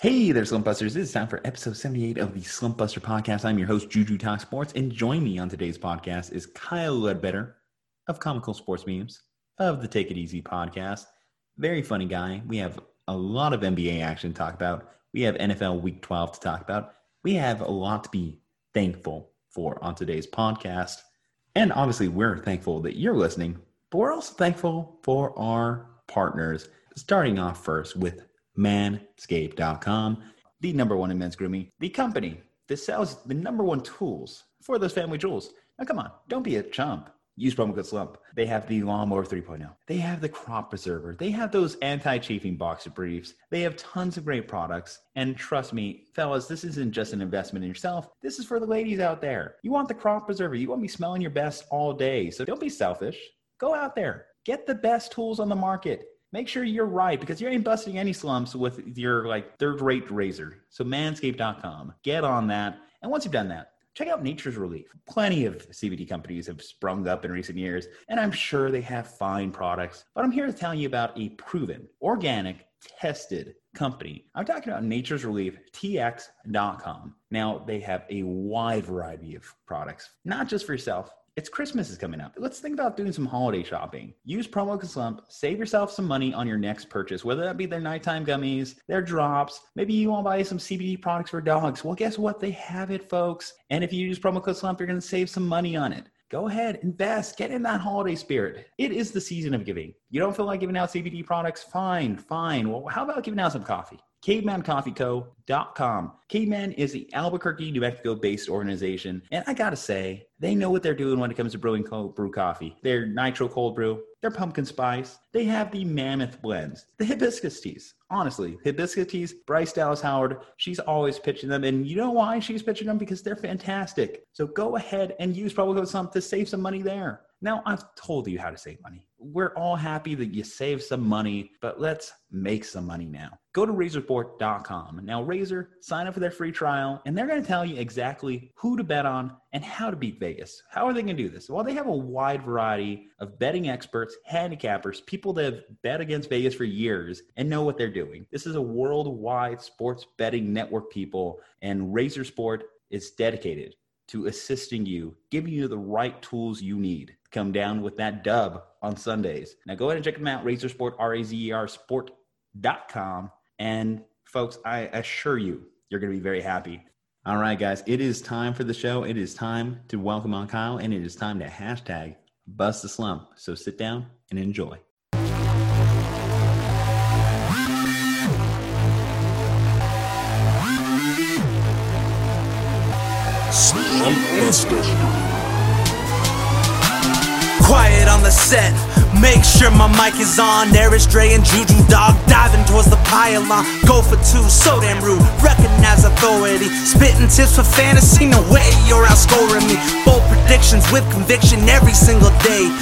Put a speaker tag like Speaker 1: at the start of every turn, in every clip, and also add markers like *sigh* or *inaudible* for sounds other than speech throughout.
Speaker 1: Hey there, Slumpbusters. It is time for episode 78 of the Slumpbuster podcast. I'm your host, Juju Talk Sports, and join me on today's podcast is Kyle Ledbetter of Comical Sports Memes of the Take It Easy podcast. Very funny guy. We have a lot of NBA action to talk about. We have NFL Week 12 to talk about. We have a lot to be thankful for on today's podcast. And obviously, we're thankful that you're listening, but we're also thankful for our partners. Starting off first with manscaped.com, the number one in men's grooming, the company that sells the number one tools for those family jewels. Now, come on, don't be a chump. Use promo code SLUMP. They have the Lawnmower 3.0. They have the Crop Preserver. They have those anti-chafing boxer briefs. They have tons of great products. And trust me, fellas, this isn't just an investment in yourself. This is for the ladies out there. You want the Crop Preserver. You want to be smelling your best all day. So don't be selfish. Go out there. Get the best tools on the market make sure you're right because you ain't busting any slumps with your like third rate razor. So manscaped.com, get on that. And once you've done that, check out Nature's Relief. Plenty of CBD companies have sprung up in recent years, and I'm sure they have fine products. But I'm here to tell you about a proven, organic, tested company. I'm talking about Nature's Relief, TX.com. Now, they have a wide variety of products, not just for yourself it's Christmas is coming up. Let's think about doing some holiday shopping. Use promo code SLUMP, save yourself some money on your next purchase, whether that be their nighttime gummies, their drops. Maybe you want to buy some CBD products for dogs. Well, guess what? They have it, folks. And if you use promo code SLUMP, you're going to save some money on it. Go ahead, invest, get in that holiday spirit. It is the season of giving. You don't feel like giving out CBD products? Fine, fine. Well, how about giving out some coffee? CavemanCoffeeCo.com. Caveman is the Albuquerque, New Mexico based organization. And I gotta say, they know what they're doing when it comes to brewing cold brew coffee. Their nitro cold brew, their pumpkin spice, they have the mammoth blends, the hibiscus teas. Honestly, hibiscus teas, Bryce Dallas Howard, she's always pitching them. And you know why she's pitching them? Because they're fantastic. So go ahead and use promo code to save some money there. Now, I've told you how to save money. We're all happy that you save some money, but let's make some money now. Go to razersport.com. Now, Razer, sign up for their free trial, and they're going to tell you exactly who to bet on and how to beat Vegas. How are they going to do this? Well, they have a wide variety of betting experts, handicappers, people that have bet against Vegas for years and know what they're doing. This is a worldwide sports betting network, people, and Razer Sport is dedicated to assisting you, giving you the right tools you need come down with that dub on Sundays. Now go ahead and check them out, Razer Sport, R-A-Z-E-R sport.com. And folks, I assure you, you're going to be very happy. All right, guys, it is time for the show. It is time to welcome on Kyle, and it is time to hashtag bust the slump. So sit down and enjoy.
Speaker 2: Quiet on the set. Make sure my mic is on. There is Dre and Juju Dog diving towards the pylon. Go for two, so damn rude. Recognize authority. Spitting tips for fantasy. No way you're outscoring me. Bold predictions with conviction every single day.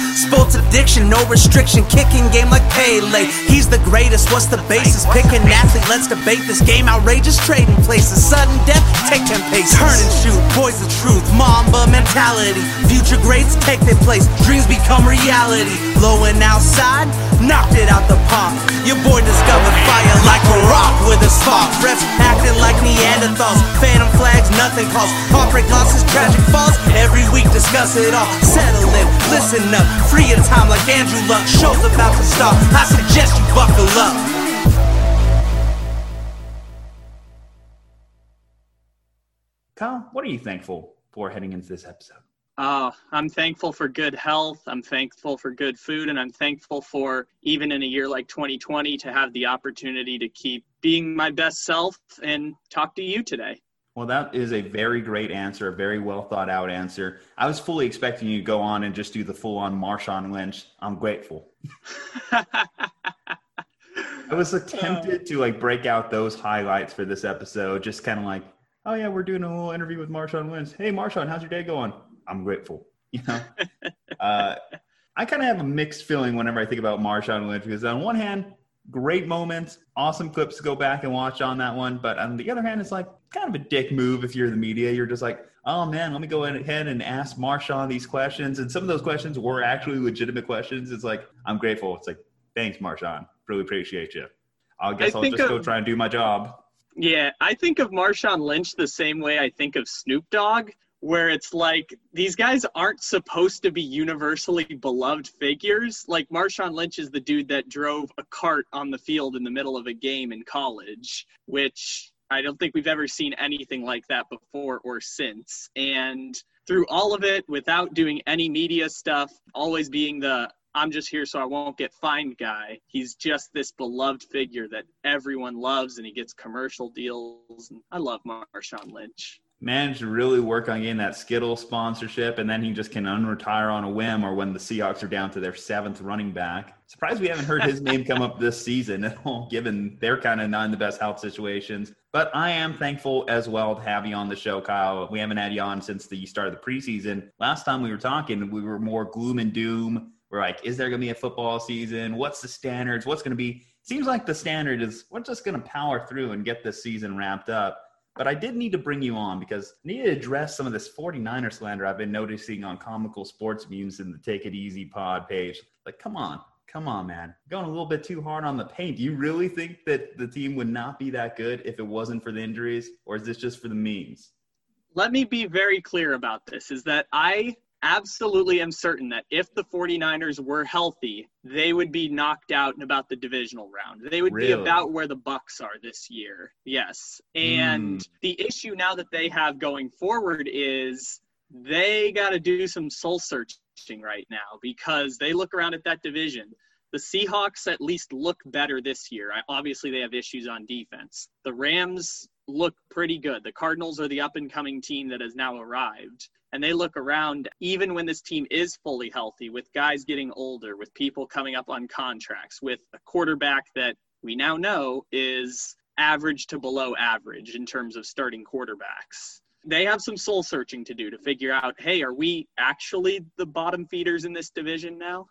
Speaker 2: Sports addiction, no restriction. Kicking game like Pele. He's the greatest. What's the basis? Pick an athlete. Let's debate this game. Outrageous trading places. Sudden death. Take 10 paces. Turn and shoot. Boys the truth. Mamba mentality. Future greats take their place. Dreams become reality. Blowing outside, knocked it out the park. Your boy discovered fire like a rock with a spark. Refs acting like Neanderthals. Phantom flags, nothing calls. Heartbreak losses, tragic falls. Every week discuss it all. Settle in, listen up. Free your time like Andrew Luck. Show's about to start. I suggest you buckle up.
Speaker 1: Kyle, what are you thankful for heading into this episode?
Speaker 3: Uh, I'm thankful for good health. I'm thankful for good food. And I'm thankful for, even in a year like 2020, to have the opportunity to keep being my best self and talk to you today.
Speaker 1: Well, that is a very great answer, a very well thought out answer. I was fully expecting you to go on and just do the full on Marshawn Lynch. I'm grateful. I was tempted to like break out those highlights for this episode, just kind of like, oh yeah, we're doing a little interview with Marshawn Lynch. Hey, Marshawn, how's your day going? I'm grateful. You know, *laughs* uh, I kind of have a mixed feeling whenever I think about Marshawn Lynch because on one hand, great moments, awesome clips to go back and watch on that one, but on the other hand, it's like kind of a dick move if you're the media. You're just like, oh man, let me go ahead and ask Marshawn these questions, and some of those questions were actually legitimate questions. It's like I'm grateful. It's like thanks, Marshawn. Really appreciate you. I guess I will just go try and do my job
Speaker 3: Yeah, I think of Marshawn Lynch the same way I think of Snoop Dogg, where it's like these guys aren't supposed to be universally beloved figures. Like Marshawn Lynch is the dude that drove a cart on the field in the middle of a game in college, which I don't think we've ever seen anything like that before or since. And through all of it, without doing any media stuff, always being the I'm just here so I won't get fined guy. He's just this beloved figure that everyone loves and he gets commercial deals. And I love Marshawn Lynch.
Speaker 1: Managed to really work on getting that Skittle sponsorship, and then he just can unretire on a whim or when the Seahawks are down to their seventh running back. Surprised we haven't heard his name come up this season at all, given they're kind of not in the best health situations. But I am thankful as well to have you on the show, Kyle. We haven't had you on since the start of the preseason. Last time we were talking, we were more gloom and doom we're like, is there going to be a football season? What's the standards? What's going to be? Seems like the standard is we're just going to power through and get this season wrapped up. But I did need to bring you on because I need to address some of this 49er slander I've been noticing on comical sports memes in the Take It Easy pod page. Like, come on, come on, man. Going a little bit too hard on the paint. Do you really think that the team would not be that good if it wasn't for the injuries? Or is this just for the memes?
Speaker 3: Let me be very clear about this is that I absolutely am certain that if the 49ers were healthy, they would be knocked out in about the divisional round. They would really? be about where the Bucks are this year. Yes. And mm. the issue now that they have going forward is they got to do some soul searching right now because they look around at that division. The Seahawks at least look better this year. Obviously, they have issues on defense. The Rams look pretty good. The Cardinals are the up and coming team that has now arrived and they look around even when this team is fully healthy with guys getting older with people coming up on contracts with a quarterback that we now know is average to below average in terms of starting quarterbacks they have some soul searching to do to figure out hey are we actually the bottom feeders in this division now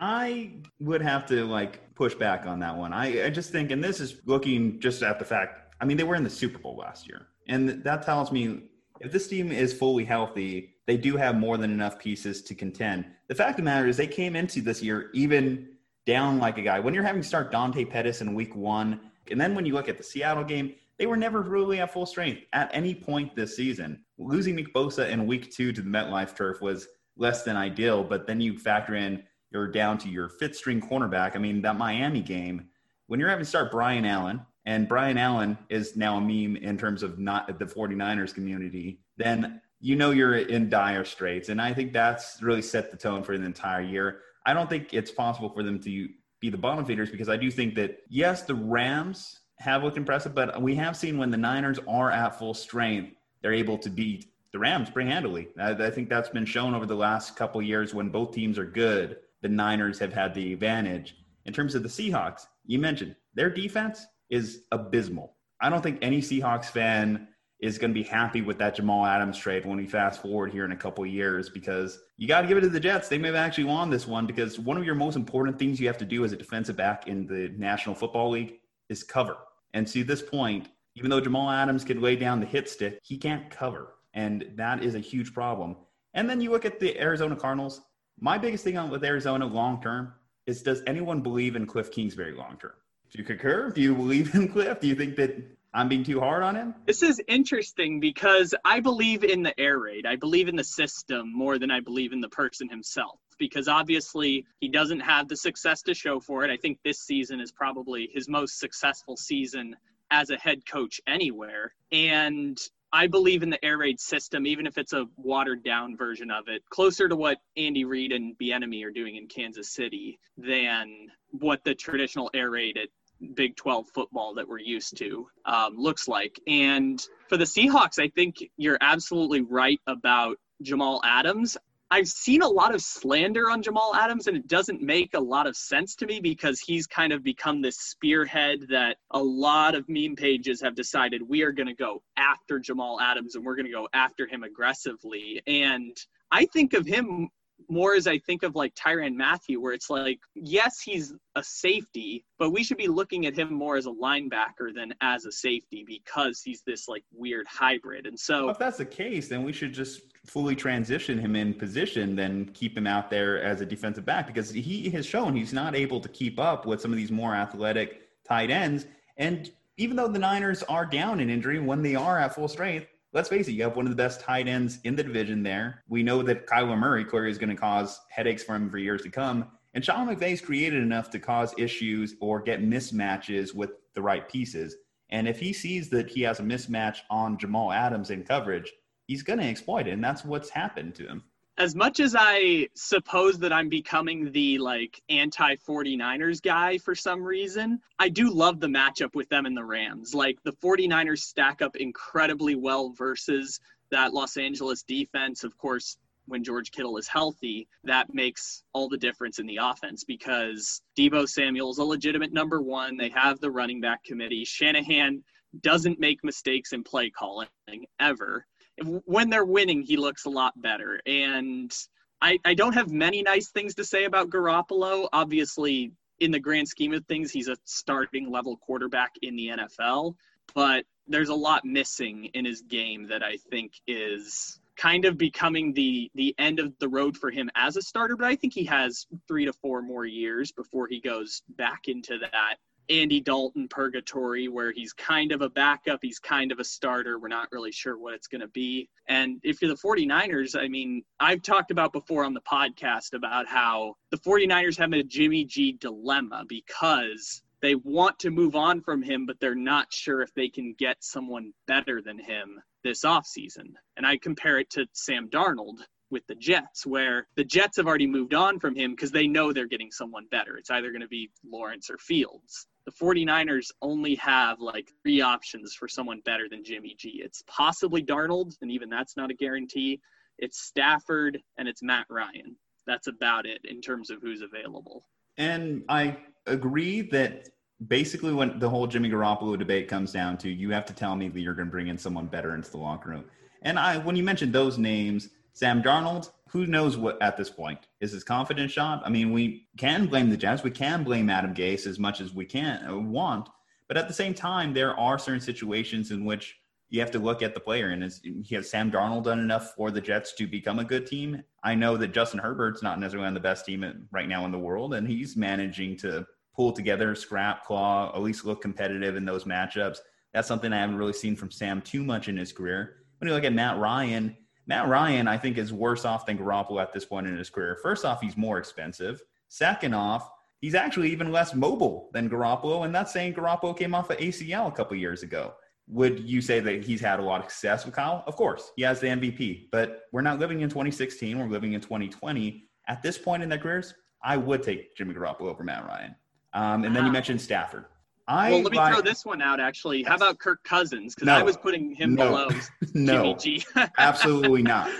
Speaker 1: I would have to like push back on that one. I, I just think, and this is looking just at the fact, I mean, they were in the Super Bowl last year. And that tells me if this team is fully healthy, they do have more than enough pieces to contend. The fact of the matter is, they came into this year even down like a guy. When you're having to start Dante Pettis in week one, and then when you look at the Seattle game, they were never really at full strength at any point this season. Losing Nick Bosa in week two to the MetLife turf was less than ideal, but then you factor in you're down to your fifth string cornerback. I mean, that Miami game, when you're having to start Brian Allen, and Brian Allen is now a meme in terms of not the 49ers community, then you know you're in dire straits. And I think that's really set the tone for the entire year. I don't think it's possible for them to be the bottom feeders because I do think that, yes, the Rams have looked impressive, but we have seen when the Niners are at full strength, they're able to beat the Rams pretty handily. I, I think that's been shown over the last couple years when both teams are good. The Niners have had the advantage. In terms of the Seahawks, you mentioned their defense is abysmal. I don't think any Seahawks fan is going to be happy with that Jamal Adams trade when we fast forward here in a couple years because you got to give it to the Jets. They may have actually won this one because one of your most important things you have to do as a defensive back in the National Football League is cover. And see this point, even though Jamal Adams can lay down the hit stick, he can't cover. And that is a huge problem. And then you look at the Arizona Cardinals. My biggest thing with Arizona long term is does anyone believe in Cliff Kingsbury long term? Do you concur? Do you believe in Cliff? Do you think that I'm being too hard on him?
Speaker 3: This is interesting because I believe in the air raid. I believe in the system more than I believe in the person himself because obviously he doesn't have the success to show for it. I think this season is probably his most successful season as a head coach anywhere. And I believe in the air raid system, even if it's a watered down version of it, closer to what Andy Reid and Bieniemy are doing in Kansas City than what the traditional air raid at Big 12 football that we're used to um, looks like. And for the Seahawks, I think you're absolutely right about Jamal Adams. I've seen a lot of slander on Jamal Adams, and it doesn't make a lot of sense to me because he's kind of become this spearhead that a lot of meme pages have decided we are going to go after Jamal Adams and we're going to go after him aggressively. And I think of him more as I think of like Tyrann Mathieu, where it's like, yes, he's a safety, but we should be looking at him more as a linebacker than as a safety because he's this like weird hybrid. And so,
Speaker 1: well, if that's the case, then we should just fully transition him in position, then keep him out there as a defensive back because he has shown he's not able to keep up with some of these more athletic tight ends. And even though the Niners are down in injury, when they are at full strength, let's face it, you have one of the best tight ends in the division there. We know that Kyler Murray clearly is going to cause headaches for him for years to come. And Sean McVay's created enough to cause issues or get mismatches with the right pieces. And if he sees that he has a mismatch on Jamal Adams in coverage, he's going to exploit it. And that's what's happened to him
Speaker 3: as much as I suppose that I'm becoming the like anti 49ers guy for some reason, I do love the matchup with them and the Rams. Like the 49ers stack up incredibly well versus that Los Angeles defense. Of course, when George Kittle is healthy, that makes all the difference in the offense because Debo Samuel is a legitimate number one. They have the running back committee. Shanahan doesn't make mistakes in play calling ever when they're winning, he looks a lot better. And I, I don't have many nice things to say about Garoppolo. Obviously, in the grand scheme of things, he's a starting level quarterback in the NFL, but there's a lot missing in his game that I think is kind of becoming the the end of the road for him as a starter but i think he has three to four more years before he goes back into that Andy Dalton purgatory where he's kind of a backup, he's kind of a starter. We're not really sure what it's going to be. And if you're the 49ers, I mean, I've talked about before on the podcast about how the 49ers have a Jimmy G dilemma because they want to move on from him, but they're not sure if they can get someone better than him this offseason. And I compare it to Sam Darnold with the Jets, where the Jets have already moved on from him because they know they're getting someone better. It's either going to be Lawrence or Fields the 49ers only have like three options for someone better than Jimmy G. It's possibly Darnold, and even that's not a guarantee. It's Stafford and it's Matt Ryan. That's about it in terms of who's available.
Speaker 1: And I agree that basically when the whole Jimmy Garoppolo debate comes down to you have to tell me that you're going to bring in someone better into the locker room. And I when you mentioned those names, Sam Darnold, who knows what at this point is his confidence shot? I mean, we can blame the Jets, we can blame Adam Gase as much as we can uh, want, but at the same time, there are certain situations in which you have to look at the player. And is he has Sam Darnold done enough for the Jets to become a good team? I know that Justin Herbert's not necessarily on the best team right now in the world, and he's managing to pull together, scrap, claw, at least look competitive in those matchups. That's something I haven't really seen from Sam too much in his career. When you look at Matt Ryan, Matt Ryan, I think, is worse off than Garoppolo at this point in his career. First off, he's more expensive. Second off, he's actually even less mobile than Garoppolo. And that's saying Garoppolo came off of ACL a couple years ago. Would you say that he's had a lot of success with Kyle? Of course, he has the MVP. But we're not living in 2016. We're living in 2020. At this point in their careers, I would take Jimmy Garoppolo over Matt Ryan. Um, and then you mentioned Stafford.
Speaker 3: I well, let me throw this one out. Actually, how about Kirk Cousins? Because no, I was putting him no, below *laughs*
Speaker 1: no, Jimmy G. *laughs* absolutely not.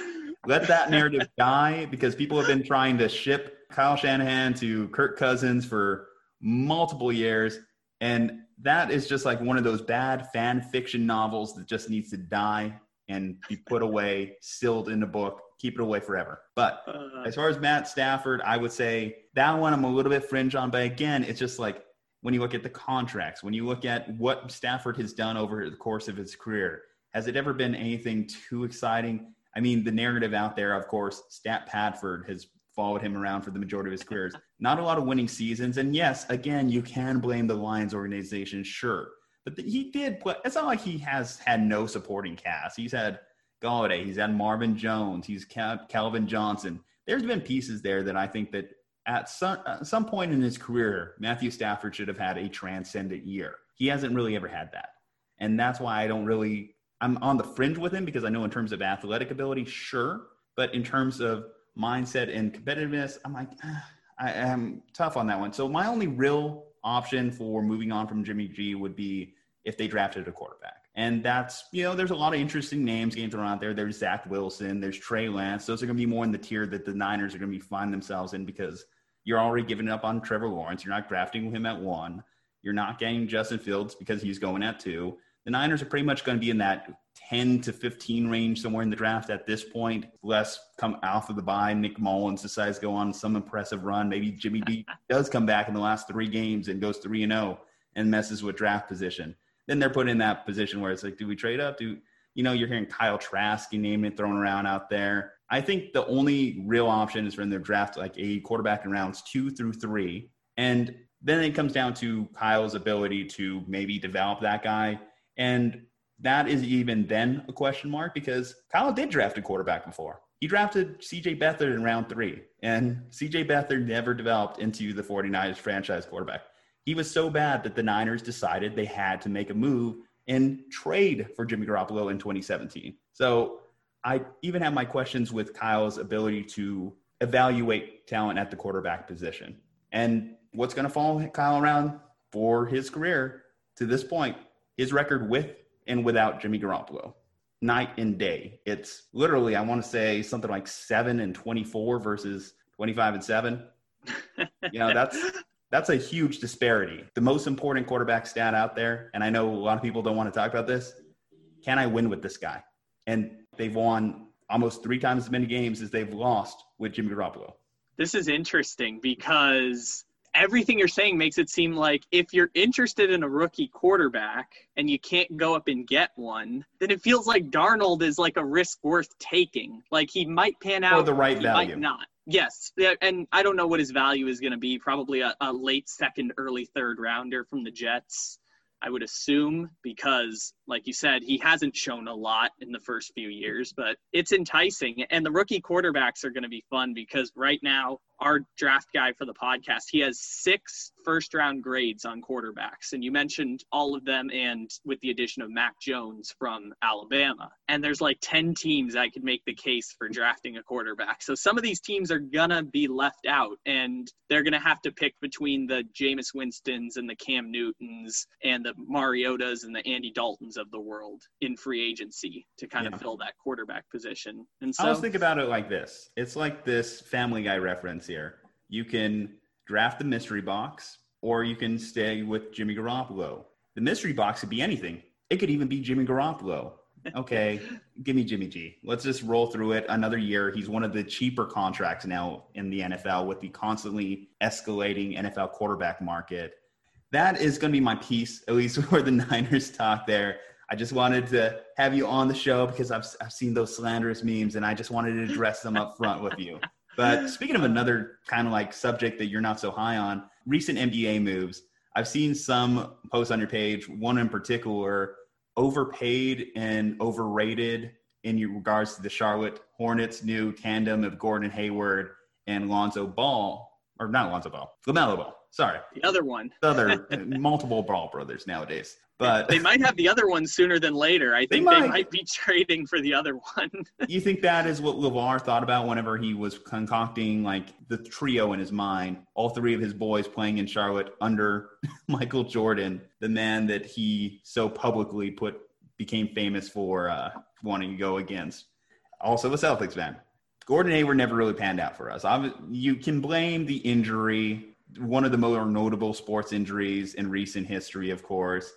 Speaker 1: Let that narrative die because people have been trying to ship Kyle Shanahan to Kirk Cousins for multiple years, and that is just like one of those bad fan fiction novels that just needs to die and be put away, sealed in a book. Keep it away forever. But uh, as far as Matt Stafford, I would say that one I'm a little bit fringe on. But again, it's just like when you look at the contracts, when you look at what Stafford has done over the course of his career, has it ever been anything too exciting? I mean, the narrative out there, of course, Stat Padford has followed him around for the majority of his career. Not a lot of winning seasons. And yes, again, you can blame the Lions organization, sure. But the, he did play. It's not like he has had no supporting cast. He's had Golladay, he's had Marvin Jones, he's Cal- Calvin Johnson. There's been pieces there that I think that at some, some point in his career, Matthew Stafford should have had a transcendent year. He hasn't really ever had that. And that's why I don't really, I'm on the fringe with him because I know in terms of athletic ability, sure. But in terms of mindset and competitiveness, I'm like, ah, I am tough on that one. So my only real option for moving on from Jimmy G would be if they drafted a quarterback. And that's, you know, there's a lot of interesting names getting thrown out there. There's Zach Wilson, there's Trey Lance. Those are going to be more in the tier that the Niners are going to be find themselves in because – you're already giving up on Trevor Lawrence. You're not drafting him at one. You're not getting Justin Fields because he's going at two. The Niners are pretty much going to be in that 10 to 15 range somewhere in the draft at this point. Less come off of the bye. Nick Mullens decides to go on some impressive run. Maybe Jimmy B *laughs* does come back in the last three games and goes 3 and 0 and messes with draft position. Then they're put in that position where it's like, do we trade up? Do you know, you're hearing Kyle Trask, you name it, thrown around out there. I think the only real option is for them to draft like a quarterback in rounds two through three. And then it comes down to Kyle's ability to maybe develop that guy. And that is even then a question mark because Kyle did draft a quarterback before. He drafted CJ Beathard in round three, and CJ Beathard never developed into the 49ers franchise quarterback. He was so bad that the Niners decided they had to make a move and trade for Jimmy Garoppolo in 2017. So I even have my questions with Kyle's ability to evaluate talent at the quarterback position. And what's going to follow Kyle around for his career to this point, his record with and without Jimmy Garoppolo, night and day. It's literally, I want to say something like seven and 24 versus 25 and seven. *laughs* you know, that's that's a huge disparity. The most important quarterback stat out there, and I know a lot of people don't want to talk about this. Can I win with this guy? And they've won almost three times as many games as they've lost with Jimmy Garoppolo.
Speaker 3: This is interesting because everything you're saying makes it seem like if you're interested in a rookie quarterback and you can't go up and get one, then it feels like Darnold is like a risk worth taking. Like he might pan out,
Speaker 1: or the right
Speaker 3: he
Speaker 1: value.
Speaker 3: might not. Yes, and I don't know what his value is going to be. Probably a, a late second, early third rounder from the Jets. I would assume because, like you said, he hasn't shown a lot in the first few years, but it's enticing. And the rookie quarterbacks are going to be fun because right now our draft guy for the podcast, he has six first round grades on quarterbacks. And you mentioned all of them, and with the addition of Mac Jones from Alabama. And there's like 10 teams I could make the case for drafting a quarterback. So some of these teams are going to be left out, and they're going to have to pick between the Jameis Winstons and the Cam Newtons and the Mariotas and the Andy Daltons of the world in free agency to kind
Speaker 1: Yeah.
Speaker 3: of fill that quarterback position. And so
Speaker 1: I always think about it like this. It's like this Family Guy reference here. You can draft the mystery box, or you can stay with Jimmy Garoppolo. The mystery box could be anything. It could even be Jimmy Garoppolo. *laughs* Okay, give me Jimmy G. Let's just roll through it. Another year. He's one of the cheaper contracts now in the NFL with the constantly escalating NFL quarterback market. That is going to be my piece, at least *laughs* for the Niners talk there. I just wanted to have you on the show because I've, I've seen those slanderous memes and I just wanted to address them up front with you. But *laughs* speaking of another kind of like subject that you're not so high on, recent NBA moves. I've seen some posts on your page, one in particular, overpaid and overrated in regards to the Charlotte Hornets' new tandem of Gordon Hayward and Lonzo Ball, or not Lonzo Ball, LaMelo Ball. Sorry,
Speaker 3: the other one.
Speaker 1: the other *laughs* multiple Ball brothers nowadays. But
Speaker 3: they might have the other one sooner than later. I
Speaker 1: They
Speaker 3: think
Speaker 1: might.
Speaker 3: they might be trading for the other one. *laughs*
Speaker 1: you think that is what LaVar thought about whenever he was concocting like the trio in his mind, all three of his boys playing in Charlotte under *laughs* Michael Jordan, the man that he so publicly put became famous for uh, wanting to go against. Also, a Celtics fan. Gordon Hayward never really panned out for us. Obvi- You can blame the injury, one of the more notable sports injuries in recent history, of course.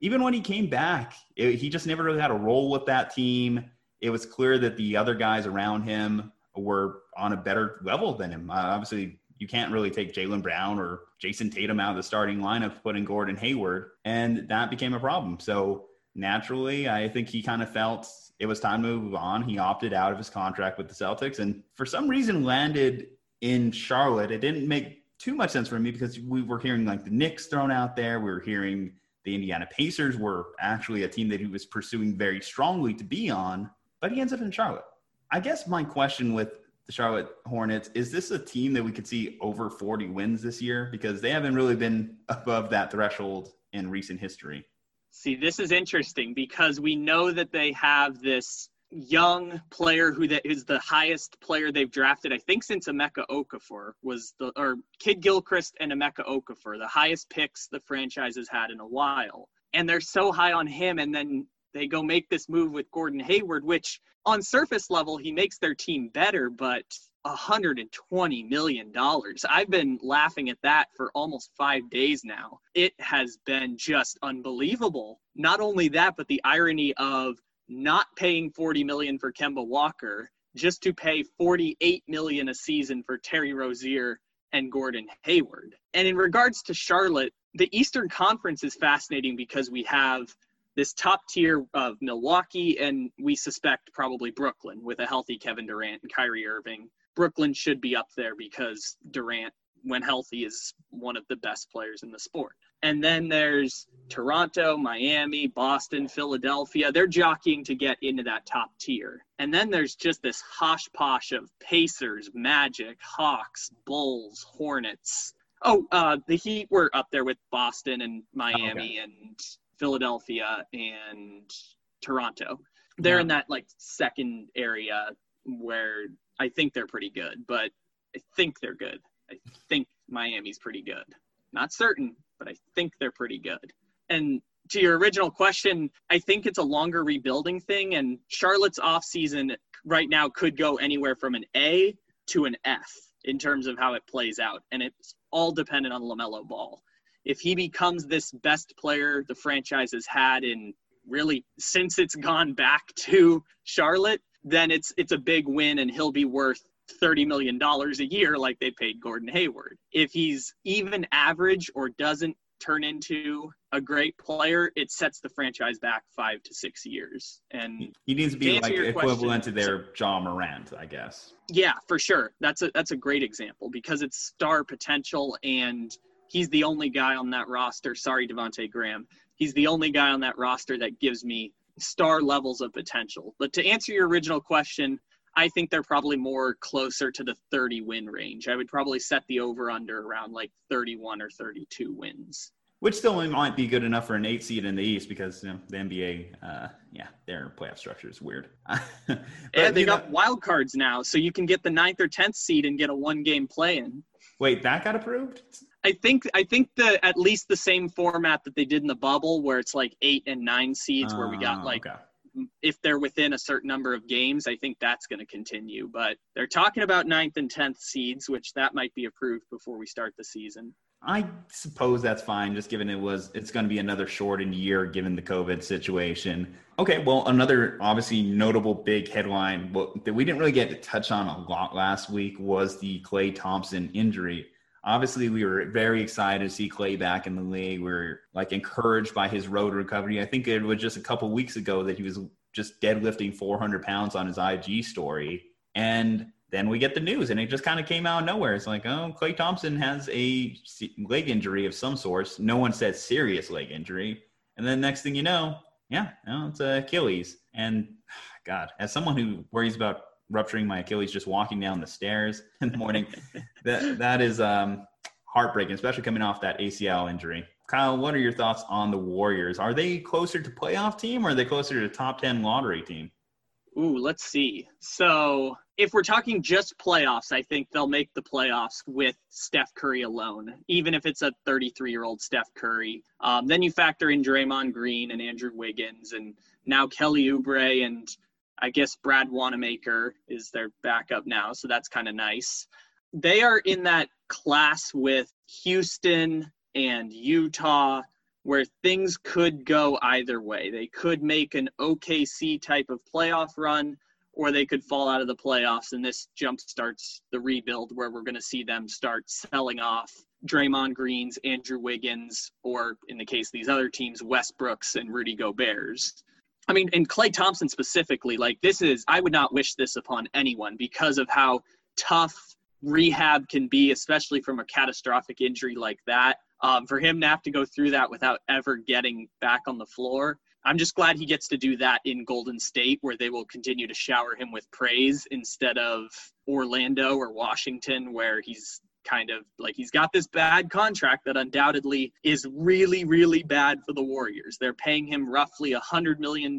Speaker 1: Even when he came back, it- he just never really had a role with that team. It was clear that the other guys around him were on a better level than him. Uh, obviously, you can't really take Jaylen Brown or Jayson Tatum out of the starting lineup put in Gordon Hayward, and that became a problem. So naturally, I think he kind of felt it was time to move on. He opted out of his contract with the Celtics, and for some reason landed in Charlotte. It didn't make too much sense for me because we were hearing like the Knicks thrown out there. We were hearing the Indiana Pacers were actually a team that he was pursuing very strongly to be on, but he ends up in Charlotte. I guess my question with the Charlotte Hornets is this a team that we could see over 40 wins this year? Because they haven't really been above that threshold in recent history.
Speaker 3: See, this is interesting because we know that they have this young player who that is the highest player they've drafted, I think, since Emeka Okafor was the or Kidd-Gilchrist and Emeka Okafor, the highest picks the franchise has had in a while. And they're so high on him, and then they go make this move with Gordon Hayward, which on surface level he makes their team better, but 120 million dollars. I've been laughing at that for almost 5 days now. It has been just unbelievable. Not only that, but the irony of not paying 40 million for Kemba Walker just to pay 48 million a season for Terry Rozier and Gordon Hayward. And in regards to Charlotte, the Eastern Conference is fascinating because we have this top tier of Milwaukee and we suspect probably Brooklyn with a healthy Kevin Durant and Kyrie Irving. Brooklyn should be up there because Durant when healthy, is one of the best players in the sport. And then there's Toronto, Miami, Boston, Philadelphia. They're jockeying to get into that top tier. And then there's just this hosh posh of Pacers, Magic, Hawks, Bulls, Hornets. Oh, uh, the Heat were up there with Boston and Miami okay. and Philadelphia and Toronto. They're yeah. in that like second area where I think they're pretty good, but I think they're good. I think Miami's pretty good. Not certain, but I think they're pretty good. And to your original question, I think it's a longer rebuilding thing, and Charlotte's offseason right now could go anywhere from an A to an F in terms of how it plays out. And it's all dependent on LaMelo Ball. If he becomes this best player the franchise has had in really since it's gone back to Charlotte, then it's it's a big win and he'll be worth $30 million a year like they paid Gordon Hayward. If he's even average or doesn't turn into a great player, it sets the franchise back five to six years. And
Speaker 1: he needs to be to like equivalent question, to their Ja Morant, I guess.
Speaker 3: Yeah, for sure. That's a that's a great example because it's star potential and he's the only guy on that roster. Sorry, Devonte Graham. He's the only guy on that roster that gives me star levels of potential. But to answer your original question, I think they're probably more closer to the 30 win range. I would probably set the over under around like 31 or 32 wins.
Speaker 1: Which still might be good enough for an eight seed in the East because you know, the NBA, uh, yeah, their playoff structure is weird. *laughs*
Speaker 3: but, and they got know, wild cards now, so you can get the ninth or tenth seed and get a one game play in.
Speaker 1: Wait, that got approved?
Speaker 3: I think I think the at least the same format that they did in the bubble, where it's like eight and nine seeds, uh, where we got ah, like okay if they're within a certain number of games, I think that's going to continue. But they're talking about ninth and tenth seeds, which that might be approved before we start the season.
Speaker 1: I suppose that's fine, just given it was it's going to be another shortened year given the COVID situation. Okay, well, another obviously notable big headline that we didn't really get to touch on a lot last week was the Klay Thompson injury obviously we were very excited to see Klay back in the league. We are like encouraged by his road recovery. I think it was just a couple weeks ago that he was just deadlifting 400 pounds on his IG story. And then we get the news and it just kind of came out of nowhere. It's like, oh, Klay Thompson has a leg injury of some sort. No one said serious leg injury. And then next thing you know, yeah, it's Achilles. And *sighs* God, as someone who worries about rupturing my Achilles just walking down the stairs *laughs* in the morning. *laughs* that that is um, heartbreaking, especially coming off that ACL injury. Kyle, what are your thoughts on the Warriors? Are they closer to playoff team or are they closer to top 10 lottery team?
Speaker 3: Ooh, let's see. So, if we're talking just playoffs, I think they'll make the playoffs with Steph Curry alone, even if it's a 33 year old Steph Curry. Um, then you factor in Draymond Green and Andrew Wiggins and now Kelly Oubre and I guess Brad Wanamaker is their backup now, so that's kind of nice. They are in that class with Houston and Utah where things could go either way. They could make an OKC type of playoff run, or they could fall out of the playoffs, and this jump starts the rebuild where we're going to see them start selling off Draymond Greens, Andrew Wiggins, or in the case of these other teams, Westbrooks and Rudy Gobert's. I mean, and Klay Thompson specifically, like this is, I would not wish this upon anyone because of how tough rehab can be, especially from a catastrophic injury like that. Um, for him to have to go through that without ever getting back on the floor, I'm just glad he gets to do that in Golden State, where they will continue to shower him with praise instead of Orlando or Washington, where he's kind of like he's got this bad contract that undoubtedly is really, really bad for the Warriors. They're paying him roughly a $100 million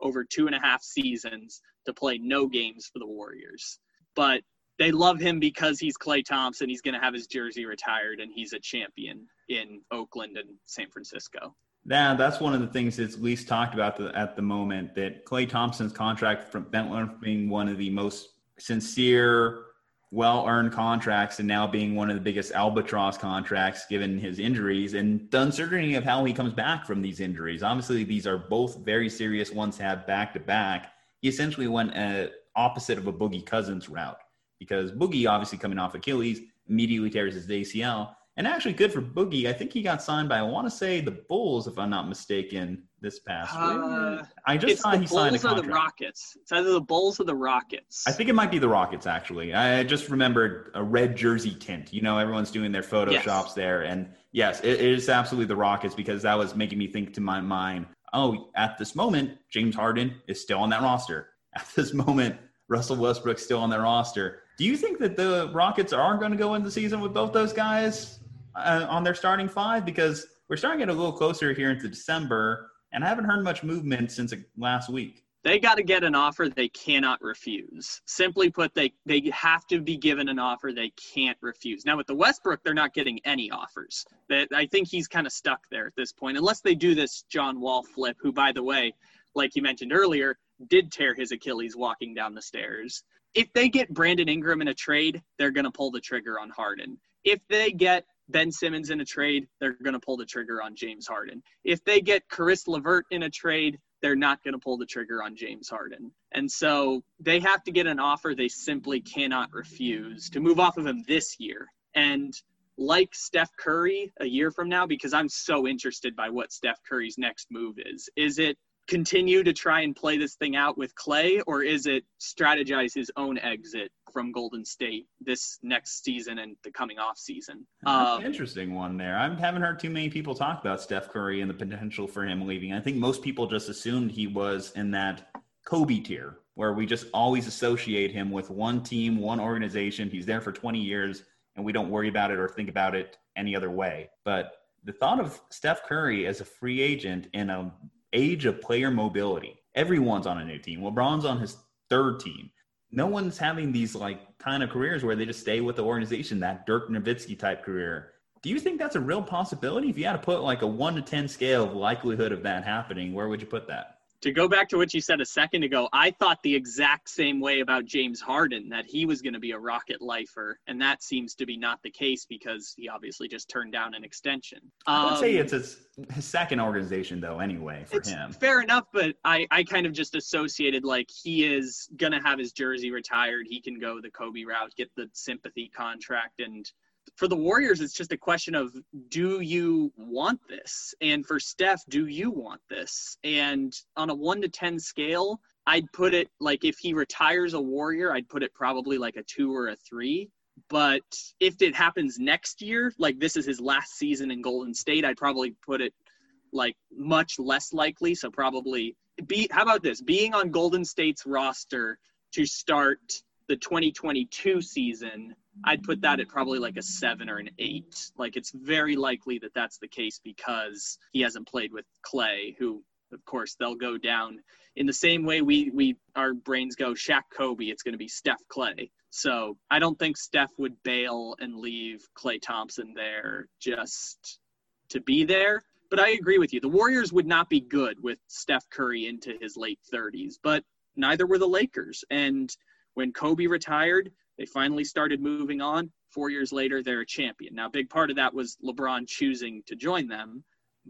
Speaker 3: over two and a half seasons to play no games for the Warriors. But they love him because he's Klay Thompson. He's going to have his jersey retired and he's a champion in Oakland and San Francisco.
Speaker 1: Yeah, that's one of the things that's least talked about the, at the moment. That Klay Thompson's contract from Bentler being one of the most sincere, well earned contracts and now being one of the biggest albatross contracts given his injuries and the uncertainty of how he comes back from these injuries. Obviously, these are both very serious ones to have back to back. He essentially went uh, opposite of a Boogie Cousins route because Boogie, obviously coming off Achilles, immediately tears his ACL. And actually, good for Boogie. I think he got signed by, I want to say, the Bulls, if I'm not mistaken, this past
Speaker 3: Uh,
Speaker 1: week? I just saw
Speaker 3: the
Speaker 1: he signed a
Speaker 3: or the. Rockets. It's either the Bulls or the Rockets.
Speaker 1: I think it might be the Rockets actually. I just remembered a red jersey tint. You know, everyone's doing their photoshops
Speaker 3: Yes.
Speaker 1: there, and yes, it, it is absolutely the Rockets because that was making me think to my mind. Oh, at this moment, James Harden is still on that roster. *laughs* At this moment, Russell Westbrook's still on that roster. Do you think that the Rockets are going to go into the season with both those guys uh, on their starting five? Because we're starting to get a little closer here into December, and I haven't heard much movement since last week.
Speaker 3: they got to get an offer they cannot refuse. Simply put, they they have to be given an offer they can't refuse. Now with the Westbrook, they're not getting any offers. That I think he's kind of stuck there at this point, unless they do this John Wall flip, who by the way, like you mentioned earlier, did tear his Achilles walking down the stairs. If they get Brandon Ingram in a trade, they're going to pull the trigger on Harden. If they get Ben Simmons in a trade, they're going to pull the trigger on James Harden. If they get Caris LeVert in a trade, they're not going to pull the trigger on James Harden. And so they have to get an offer they simply cannot refuse to move off of him this year. And like Steph Curry a year from now, because I'm so interested by what Steph Curry's next move is. Is it continue to try and play this thing out with Klay, or is it strategize his own exit from Golden State this next season and the coming off season? Um,
Speaker 1: interesting one there. I haven't heard too many people talk about Steph Curry and the potential for him leaving. I think most people just assumed he was in that Kobe tier, where we just always associate him with one team, one organization. He's there for 20 years, and we don't worry about it or think about it any other way. But the thought of Steph Curry as a free agent in a age of player mobility, everyone's on a new team. LeBron's on his third team no one's having these like kind of careers where they just stay with the organization, that Dirk Nowitzki type career. Do you think that's a real possibility? If you had to put like a one to 10 scale of likelihood of that happening, where would you put that?
Speaker 3: To go back to what you said a second ago, I thought the exact same way about James Harden that he was going to be a rocket lifer, and that seems to be not the case because he obviously just turned down an extension.
Speaker 1: I would say
Speaker 3: Um,
Speaker 1: it's his, his second organization, though, anyway, for
Speaker 3: it's
Speaker 1: him.
Speaker 3: fair enough, but I, I kind of just associated like he is gonna have his jersey retired. He can go the Kobe route, get the sympathy contract, and for the Warriors, it's just a question of do you want this? And for Steph, do you want this? And on a one to ten scale, I'd put it like if he retires a Warrior, I'd put it probably like a two or a three. But if it happens next year, like this is his last season in Golden State, I'd probably put it like much less likely. So probably be how about this? Being on Golden State's roster to start the 2022 season, I'd put that at probably like a seven or an eight. Like it's very likely that that's the case because he hasn't played with Klay, who of course they'll go down in the same way we we our brains go Shaq Kobe. It's going to be Steph Klay. So I don't think Steph would bail and leave Klay Thompson there just to be there. But I agree with you. The Warriors would not be good with Steph Curry into his late 30s, but neither were the Lakers. And when Kobe retired, they finally started moving on. Four years later, they're a champion. Now, a big part of that was LeBron choosing to join them,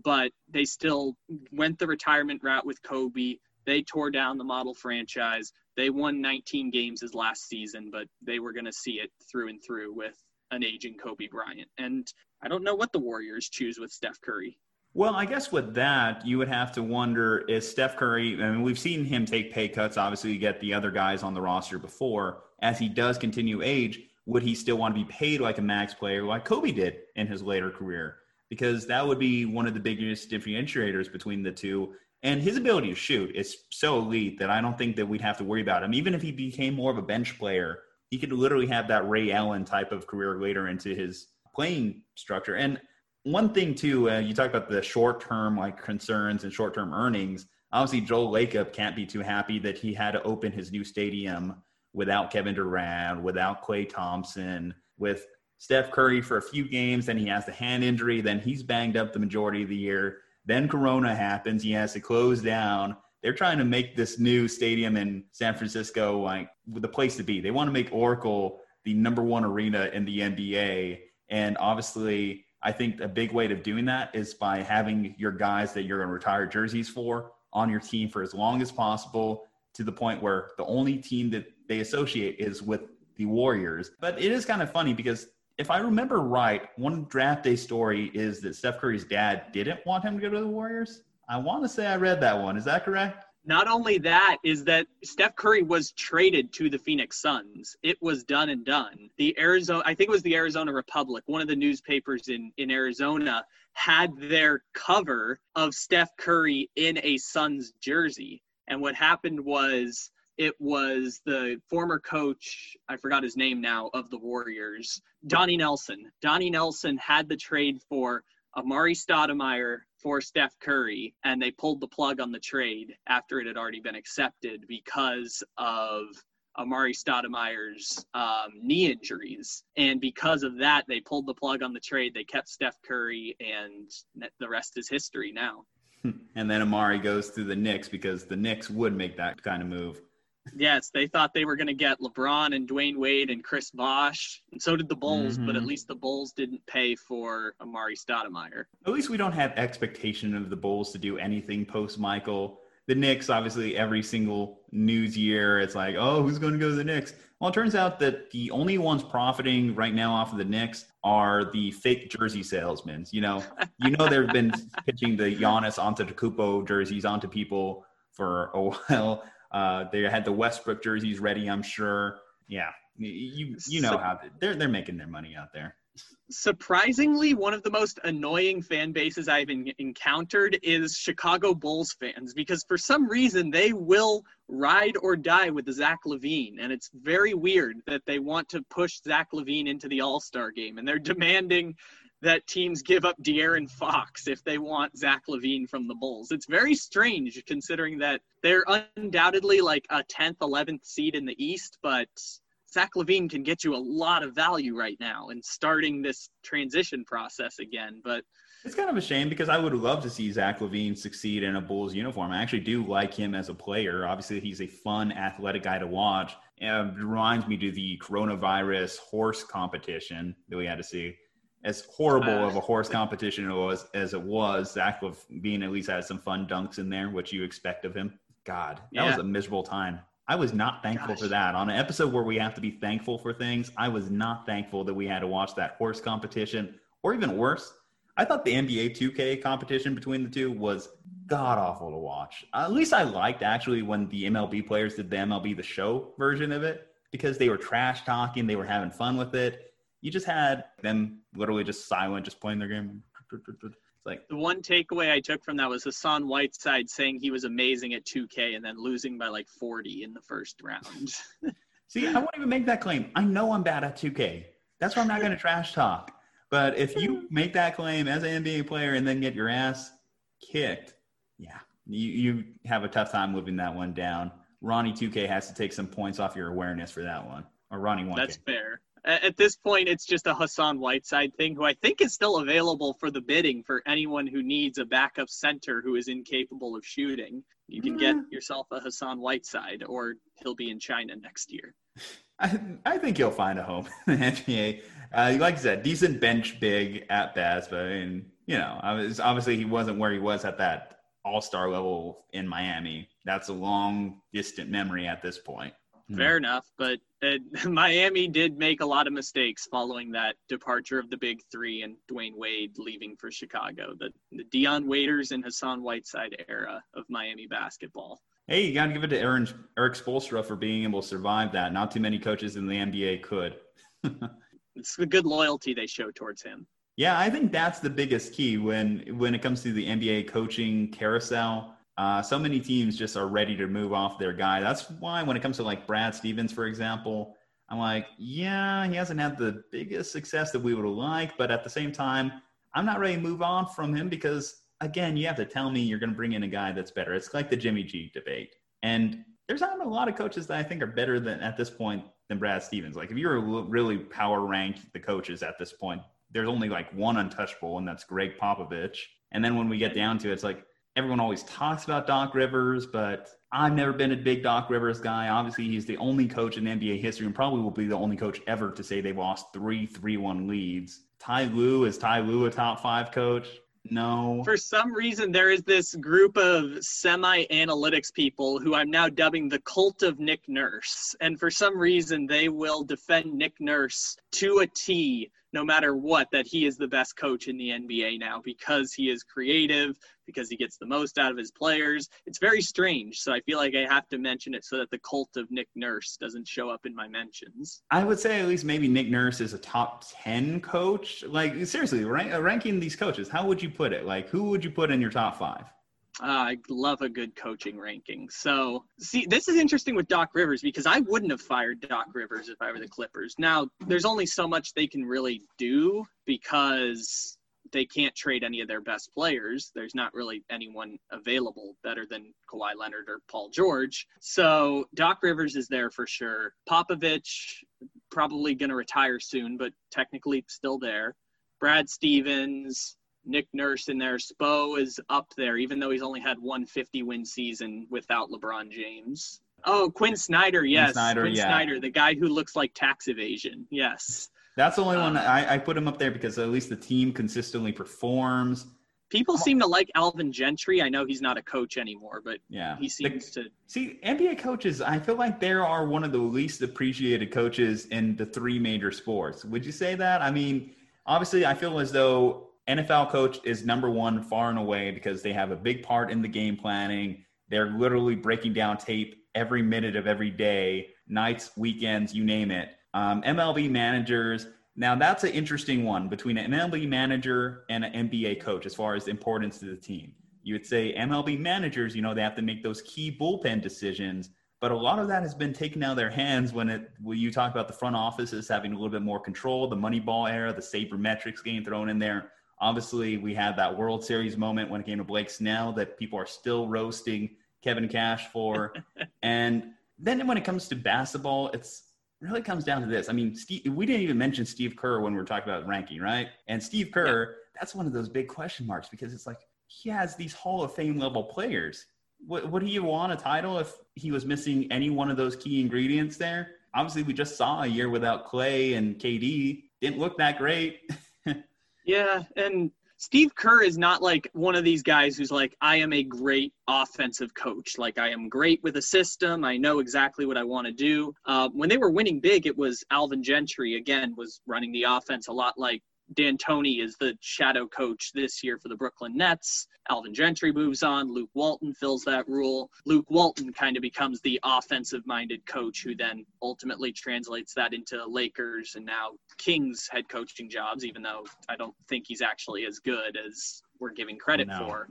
Speaker 3: but they still went the retirement route with Kobe. They tore down the model franchise. They won 19 games his last season, but they were going to see it through and through with an aging Kobe Bryant. And I don't know what the Warriors choose with Steph Curry.
Speaker 1: Well, I guess with that, you would have to wonder is Steph Curry, I mean, we've seen him take pay cuts. Obviously, you get the other guys on the roster before. As he does continue age, would he still want to be paid like a max player like Kobe did in his later career? Because that would be one of the biggest differentiators between the two. And his ability to shoot is so elite that I don't think that we'd have to worry about him. Even if he became more of a bench player, he could literally have that Ray Allen type of career later into his playing structure. And one thing too, uh, you talk about the short term like concerns and short term earnings. Obviously, Joe Lacob can't be too happy that he had to open his new stadium without Kevin Durant, without Klay Thompson, with Steph Curry for a few games. Then he has the hand injury. Then he's banged up the majority of the year. Then Corona happens. He has to close down. They're trying to make this new stadium in San Francisco like the place to be. They want to make Oracle the number one arena in the NBA. And obviously, I think a big way of doing that is by having your guys that you're going to retire jerseys for on your team for as long as possible to the point where the only team that they associate is with the Warriors. But it is kind of funny because if I remember right, one draft day story is that Steph Curry's dad didn't want him to go to the Warriors. I want to say I read that one. Is that correct?
Speaker 3: Not only that is that Steph Curry was traded to the Phoenix Suns. It was done and done. The Arizona, I think it was the Arizona Republic, one of the newspapers in in Arizona had their cover of Steph Curry in a Suns jersey. And what happened was it was the former coach, I forgot his name now, of the Warriors, Donnie Nelson. Donnie Nelson had the trade for Amar'e Stoudemire for Steph Curry, and they pulled the plug on the trade after it had already been accepted because of Amar'e Stoudemire's um, knee injuries. And because of that, they pulled the plug on the trade. They kept Steph Curry, and the rest is history now. *laughs*
Speaker 1: And then Amar'e goes to the Knicks because the Knicks would make that kind of move.
Speaker 3: Yes, they thought they were going to get LeBron and Dwyane Wade and Chris Bosh, and so did the Bulls. Mm-hmm. But at mm-hmm. least the Bulls didn't pay for Amar'e Stoudemire.
Speaker 1: At least we don't have expectation of the Bulls to do anything post Michael. The Knicks, obviously, every single news year, it's like, oh, who's going to go to the Knicks? Well, it turns out that the only ones profiting right now off of the Knicks are the fake jersey salesmen. You know, you know they've been *laughs* pitching the Giannis Antetokounmpo jerseys onto people for a while. Uh, they had the Westbrook jerseys ready, I'm sure. Yeah, you you know how they're they're making their money out there.
Speaker 3: Surprisingly, one of the most annoying fan bases I've in, encountered is Chicago Bulls fans because for some reason they will ride or die with Zach LaVine, and it's very weird that they want to push Zach LaVine into the All Star game, and they're demanding that teams give up De'Aaron Fox if they want Zach LaVine from the Bulls. It's very strange considering that they're undoubtedly like a 10th, 11th seed in the East, but Zach LaVine can get you a lot of value right now in starting this transition process again. But
Speaker 1: it's kind of a shame because I would love to see Zach LaVine succeed in a Bulls uniform. I actually do like him as a player. Obviously, he's a fun, athletic guy to watch. It reminds me to the coronavirus horse competition that we had to see as horrible uh, of a horse competition it was as it was, Zach LaVine at least had some fun dunks in there, which you expect of him. God, that yeah. was a miserable time. I was not thankful Gosh. for that. On an episode where we have to be thankful for things, I was not thankful that we had to watch that horse competition, or even worse, I thought the NBA 2K competition between the two was god awful to watch. Uh, at least I liked actually when the MLB players did the MLB the Show version of it because they were trash talking, they were having fun with it you just had them literally just silent, just playing their game. It's like
Speaker 3: the one takeaway I took from that was Hassan Whiteside saying he was amazing at 2K and then losing by like 40 in the first round. *laughs*
Speaker 1: See, I won't even make that claim. I know I'm bad at 2K. That's why I'm not going to trash talk. But if you make that claim as an NBA player and then get your ass kicked, yeah, you, you have a tough time living that one down. Ronnie 2K has to take some points off your awareness for that one. Or Ronnie 1K.
Speaker 3: That's fair at this point, it's just a Hassan Whiteside thing, who I think is still available for the bidding for anyone who needs a backup center who is incapable of shooting. You can get mm. yourself a Hassan Whiteside, or he'll be in China next year.
Speaker 1: I, I think he'll find a home in the NBA. Uh, like I said, decent bench big at best, but I mean, you know, obviously he wasn't where he was at that all star level in Miami. That's a long, distant memory at this point.
Speaker 3: Fair enough, but uh, *laughs* Miami did make a lot of mistakes following that departure of the big three and Dwyane Wade leaving for Chicago. The, the Dion Waiters and Hassan Whiteside era of Miami basketball.
Speaker 1: Hey, you got to give it to Aaron, Erik Spoelstra for being able to survive that. Not too many coaches in the NBA could. *laughs*
Speaker 3: it's the good loyalty they show towards him.
Speaker 1: Yeah, I think that's the biggest key when when it comes to the NBA coaching carousel uh, so many teams just are ready to move off their guy. That's why when it comes to like Brad Stevens, for example, I'm like, yeah, he hasn't had the biggest success that we would like, but at the same time, I'm not ready to move on from him because again, you have to tell me you're going to bring in a guy that's better. It's like the Jimmy G debate, and there's not a lot of coaches that I think are better than at this point than Brad Stevens. Like if you're really power ranked the coaches at this point, there's only like one untouchable, and that's Gregg Popovich. And then when we get down to it, it's like everyone always talks about Doc Rivers, but I've never been a big Doc Rivers guy. Obviously, he's the only coach in NBA history and probably will be the only coach ever to say they've lost three 3 1 leads. Ty Lue, is Ty Lue a top five coach? No.
Speaker 3: For some reason, there is this group of semi analytics people who I'm now dubbing the cult of Nick Nurse. And for some reason, they will defend Nick Nurse to a T no matter what, that he is the best coach in the NBA now because he is creative, because he gets the most out of his players. It's very strange. So I feel like I have to mention it so that the cult of Nick Nurse doesn't show up in my mentions.
Speaker 1: I would say at least maybe Nick Nurse is a top 10 coach. Like, seriously, rank, ranking these coaches, how would you put it? Like, who would you put in your top five?
Speaker 3: Uh, I love a good coaching ranking. So, see, this is interesting with Doc Rivers because I wouldn't have fired Doc Rivers if I were the Clippers. Now, there's only so much they can really do because they can't trade any of their best players. There's not really anyone available better than Kawhi Leonard or Paul George. So, Doc Rivers is there for sure. Popovich, probably going to retire soon, but technically still there. Brad Stevens, Nick Nurse in there. Spo is up there, even though he's only had one 50 win season without LeBron James. Oh, Quin Snyder, yes. Quin Snyder, Quin yeah. Snyder, the guy who looks like tax evasion. Yes.
Speaker 1: That's the only um, one I, I put him up there because at least the team consistently performs.
Speaker 3: People seem to like Alvin Gentry. I know he's not a coach anymore, but
Speaker 1: yeah,
Speaker 3: he seems
Speaker 1: the,
Speaker 3: to.
Speaker 1: See, NBA coaches, I feel like they are one of the least appreciated coaches in the three major sports. Would you say that? I mean, obviously, I feel as though NFL coach is number one far and away because they have a big part in the game planning. They're literally breaking down tape every minute of every day, nights, weekends, you name it. Um, MLB managers. Now that's an interesting one between an MLB manager and an NBA coach as far as importance to the team. You would say MLB managers, you know, they have to make those key bullpen decisions, but a lot of that has been taken out of their hands when it when you talk about the front offices having a little bit more control, the money ball era, the sabermetrics getting thrown in there. Obviously, we had that World Series moment when it came to Blake Snell that people are still roasting Kevin Cash for. *laughs* and then when it comes to basketball, it's really comes down to this. I mean, Steve, we didn't even mention Steve Kerr when we are talking about ranking, right? And Steve Kerr, yeah. that's one of those big question marks because it's like he has these Hall of Fame level players. Would, would he want a title if he was missing any one of those key ingredients there? Obviously, we just saw a year without Klay and KD. Didn't look that great. *laughs*
Speaker 3: Yeah, and Steve Kerr is not like one of these guys who's like, I am a great offensive coach. Like, I am great with a system. I know exactly what I want to do. Uh, when they were winning big, it was Alvin Gentry, again, was running the offense a lot like D'Antoni is the shadow coach this year for the Brooklyn Nets. Alvin Gentry moves on. Luke Walton fills that role. Luke Walton kind of becomes the offensive minded coach who then ultimately translates that into Lakers and now Kings head coaching jobs, even though I don't think he's actually as good as we're giving credit no. for.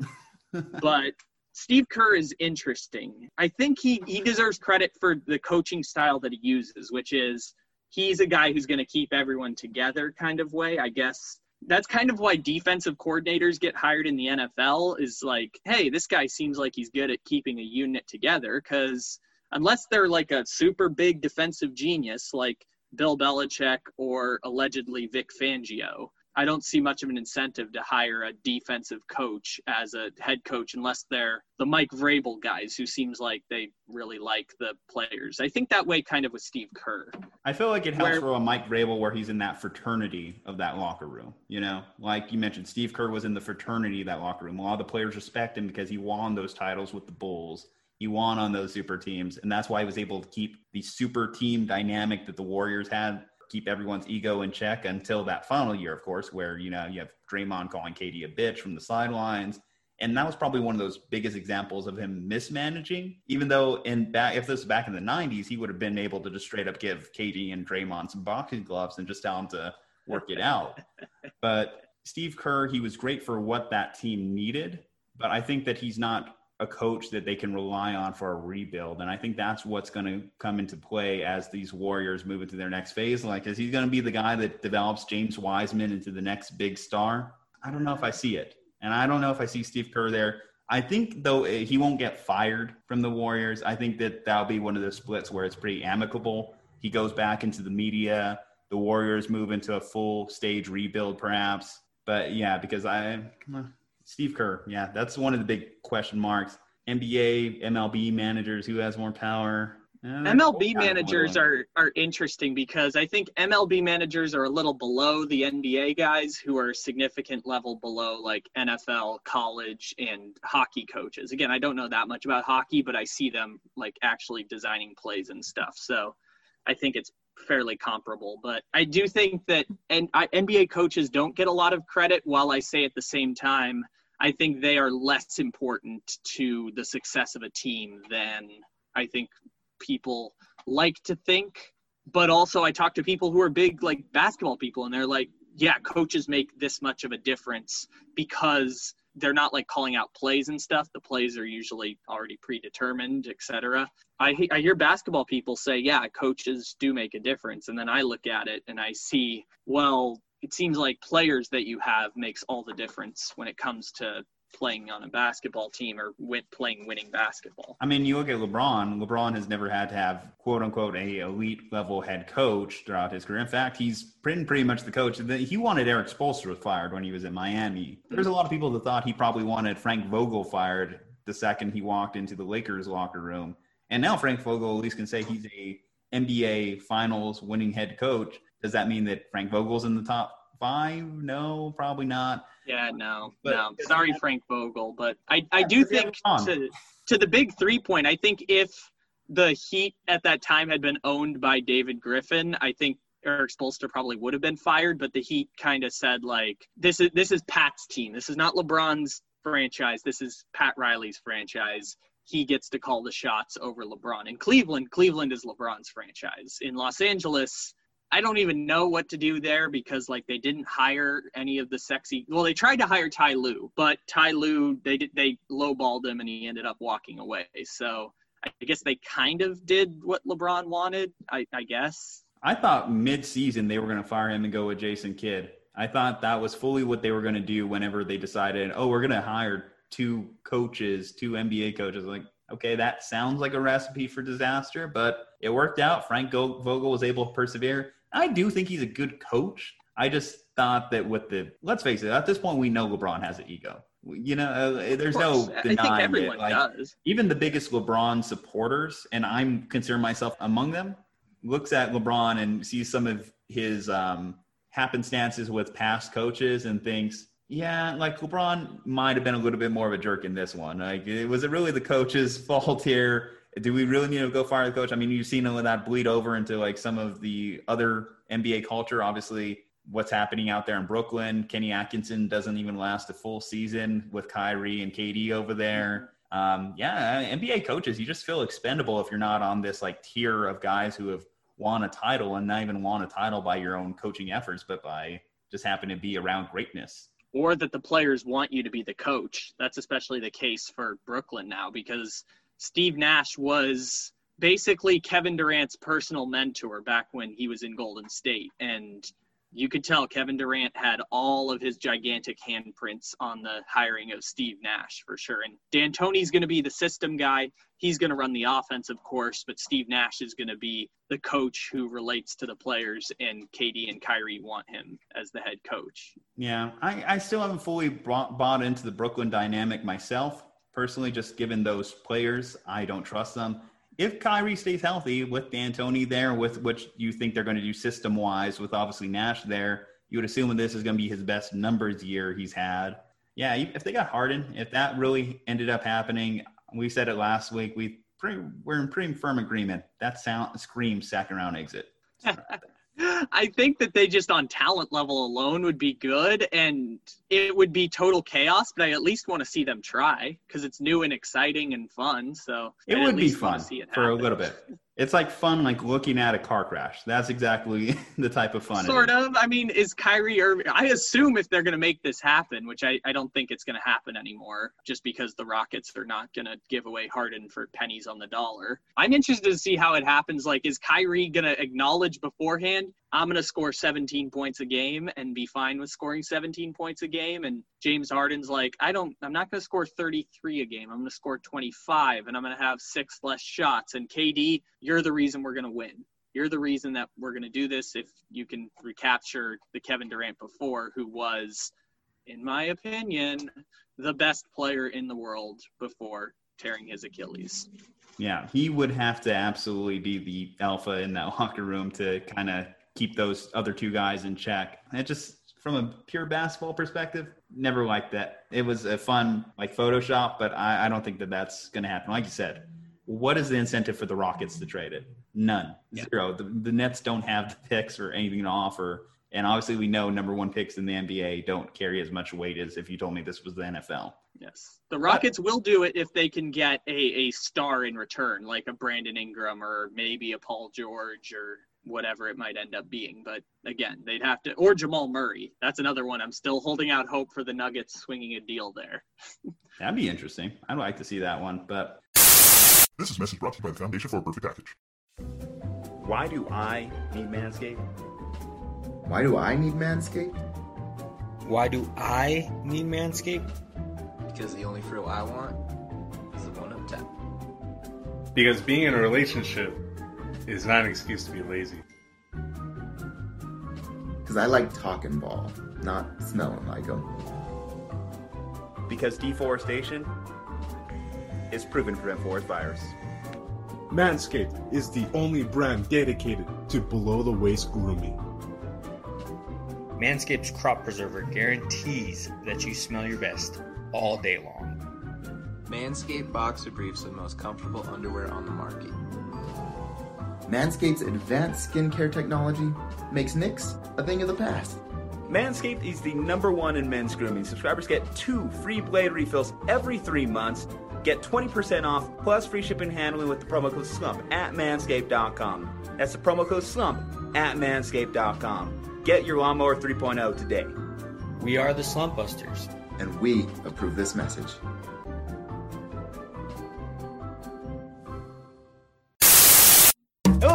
Speaker 3: *laughs* but Steve Kerr is interesting. I think he, he deserves credit for the coaching style that he uses, which is he's a guy who's going to keep everyone together kind of way. I guess that's kind of why defensive coordinators get hired in the NFL is like, hey, this guy seems like he's good at keeping a unit together because unless they're like a super big defensive genius like Bill Belichick or allegedly Vic Fangio, I don't see much of an incentive to hire a defensive coach as a head coach unless they're the Mike Vrabel guys who seems like they really like the players. I think that way kind of with Steve Kerr.
Speaker 1: I feel like it helps where, for a Mike Vrabel where he's in that fraternity of that locker room. You know, like you mentioned, Steve Kerr was in the fraternity of that locker room. A lot of the players respect him because he won those titles with the Bulls. He won on those super teams, and that's why he was able to keep the super team dynamic that the Warriors had keep everyone's ego in check until that final year, of course, where you know you have Draymond calling KD a bitch from the sidelines. And that was probably one of those biggest examples of him mismanaging. Even though in back, if this was back in the '90s, he would have been able to just straight up give KD and Draymond some boxing gloves and just tell them to work it out. *laughs* but Steve Kerr, he was great for what that team needed. But I think that he's not a coach that they can rely on for a rebuild. And I think that's what's going to come into play as these Warriors move into their next phase. Like, is he going to be the guy that develops James Wiseman into the next big star? I don't know if I see it. And I don't know if I see Steve Kerr there. I think, though, eh, he won't get fired from the Warriors. I think that that'll be one of those splits where it's pretty amicable. He goes back into the media. The Warriors move into a full stage rebuild, perhaps. But yeah, because I, Steve Kerr, yeah, that's one of the big question marks. NBA, MLB managers, who has more power?
Speaker 3: Uh, MLB managers are are interesting because I think MLB managers are a little below the NBA guys who are significant level below like NFL, college, and hockey coaches. Again, I don't know that much about hockey, but I see them like actually designing plays and stuff. So I think it's fairly comparable. But I do think that and I, NBA coaches don't get a lot of credit. While I say at the same time, I think they are less important to the success of a team than I think people like to think. But also, I talk to people who are big like basketball people, and they're like, "Yeah, coaches make this much of a difference because." they're not like calling out plays and stuff. The plays are usually already predetermined, etc. I I hear basketball people say, yeah, coaches do make a difference, and then I look at it and I see, well, it seems like players that you have makes all the difference when it comes to playing on a basketball team or with playing winning basketball.
Speaker 1: I mean, you look at LeBron. LeBron has never had to have quote unquote a elite level head coach throughout his career. In fact, he's pretty pretty much the coach. He wanted Erik Spoelstra fired when he was in Miami. There's a lot of people that thought he probably wanted Frank Vogel fired the second he walked into the Lakers locker room. And now Frank Vogel at least can say he's a NBA Finals winning head coach. Does that mean that Frank Vogel's in the top five? No, probably not.
Speaker 3: Yeah, no, but, no. Sorry, Frank Vogel, but I, I do think to to the big three point. I think if the Heat at that time had been owned by David Griffin, I think Erik Spoelstra probably would have been fired. But the Heat kind of said like, this is this is Pat's team. This is not LeBron's franchise. This is Pat Riley's franchise. He gets to call the shots over LeBron. In Cleveland, Cleveland is LeBron's franchise. In Los Angeles, I don't even know what to do there because like they didn't hire any of the sexy. Well, they tried to hire Ty Lue, but Ty Lue they did they lowballed him and he ended up walking away. So I guess they kind of did what LeBron wanted. I, I guess.
Speaker 1: I thought mid-season they were going to fire him and go with Jason Kidd. I thought that was fully what they were going to do whenever they decided, oh, we're going to hire two coaches, two NBA coaches. Like, okay, that sounds like a recipe for disaster, but it worked out. Frank Vogel was able to persevere. I do think he's a good coach. I just thought that with the let's face it, at this point we know LeBron has an ego. You know, uh, there's no denying it. Like, does. Even the biggest LeBron supporters, and I'm considering myself among them, looks at LeBron and sees some of his um, happenstances with past coaches and thinks, yeah, like LeBron might have been a little bit more of a jerk in this one. Like, was it really the coach's *laughs* fault here? Do we really need to go fire the coach? I mean, you've seen that bleed over into like some of the other NBA culture. Obviously, what's happening out there in Brooklyn. Kenny Atkinson doesn't even last a full season with Kyrie and KD over there. Um, yeah, NBA coaches, you just feel expendable if you're not on this like tier of guys who have won a title and not even won a title by your own coaching efforts, but by just happen to be around greatness.
Speaker 3: Or that the players want you to be the coach. That's especially the case for Brooklyn now because Steve Nash was basically Kevin Durant's personal mentor back when he was in Golden State. And you could tell Kevin Durant had all of his gigantic handprints on the hiring of Steve Nash for sure. And D'Antoni's going to be the system guy. He's going to run the offense, of course, but Steve Nash is going to be the coach who relates to the players, and KD and Kyrie want him as the head coach.
Speaker 1: Yeah, I, I still haven't fully bought into the Brooklyn dynamic myself personally, just given those players, I don't trust them. If Kyrie stays healthy with D'Antoni there, with which you think they're going to do system wise, with obviously Nash there, you would assume this is going to be his best numbers year he's had. Yeah, if they got Harden, if that really ended up happening, we said it last week. We pretty, we're in pretty firm agreement. That sound screams second round exit. *laughs*
Speaker 3: I think that they just on talent level alone would be good and it would be total chaos, but I at least want to see them try because it's new and exciting and fun. So
Speaker 1: it I'd would be fun for a little bit. It's like fun, like looking at a car crash. That's exactly *laughs* the type of fun.
Speaker 3: Sort of. I mean, is Kyrie Irving? I assume if they're going to make this happen, which I, I don't think it's going to happen anymore, just because the Rockets are not going to give away Harden for pennies on the dollar. I'm interested to see how it happens. Like, is Kyrie going to acknowledge beforehand? I'm going to score 17 points a game and be fine with scoring 17 points a game. And James Harden's like, I don't, I'm not going to score 33 a game. I'm going to score 25 and I'm going to have six less shots. And KD, you're the reason we're going to win. You're the reason that we're going to do this if you can recapture the Kevin Durant before, who was, in my opinion, the best player in the world before tearing his Achilles.
Speaker 1: Yeah, he would have to absolutely be the alpha in that *laughs* locker room to kind of keep those other two guys in check. It just from a pure basketball perspective, never liked that. It was a fun like Photoshop, but I, I don't think that that's going to happen. Like you said, what is the incentive for the Rockets to trade it? None.
Speaker 3: Yeah.
Speaker 1: Zero. The, the Nets don't have the picks or anything to offer. And obviously, we know number one picks in the NBA don't carry as much weight as if you told me this was the NFL.
Speaker 3: Yes. The Rockets will do it if they can get a, a star in return, like a Brandon Ingram or maybe a Paul George or whatever it might end up being. But again, they'd have to, or Jamal Murray. That's another one. I'm still holding out hope for the Nuggets swinging a deal there. *laughs*
Speaker 1: That'd be interesting. I'd like to see that one. But
Speaker 4: This is message brought to you by the Foundation for a Perfect Package.
Speaker 1: why do I need Manscaped?
Speaker 5: Why do I need Manscaped?
Speaker 6: Why do I need Manscaped?
Speaker 7: Because the only frill I want is the one up top.
Speaker 8: Because being in a relationship is not an excuse to be lazy.
Speaker 5: Because I like talking ball, not smelling like them.
Speaker 1: Because deforestation is proven to prevent forest fires.
Speaker 9: Manscaped is the only brand dedicated to below the waist grooming.
Speaker 6: Manscaped's crop preserver guarantees that you smell your best all day long.
Speaker 7: Manscaped Boxer Briefs are the most comfortable underwear on the market.
Speaker 5: Manscaped's advanced skincare technology makes nicks a thing of the past.
Speaker 1: Manscaped is the number one in men's grooming. Subscribers get two free blade refills every three months. Get 20% off plus free shipping and handling with the promo code SLUMP at manscaped.com. That's the promo code SLUMP at manscaped.com. Get your lawnmower 3.0 today.
Speaker 6: We are the Slump Busters.
Speaker 5: And we approve this message.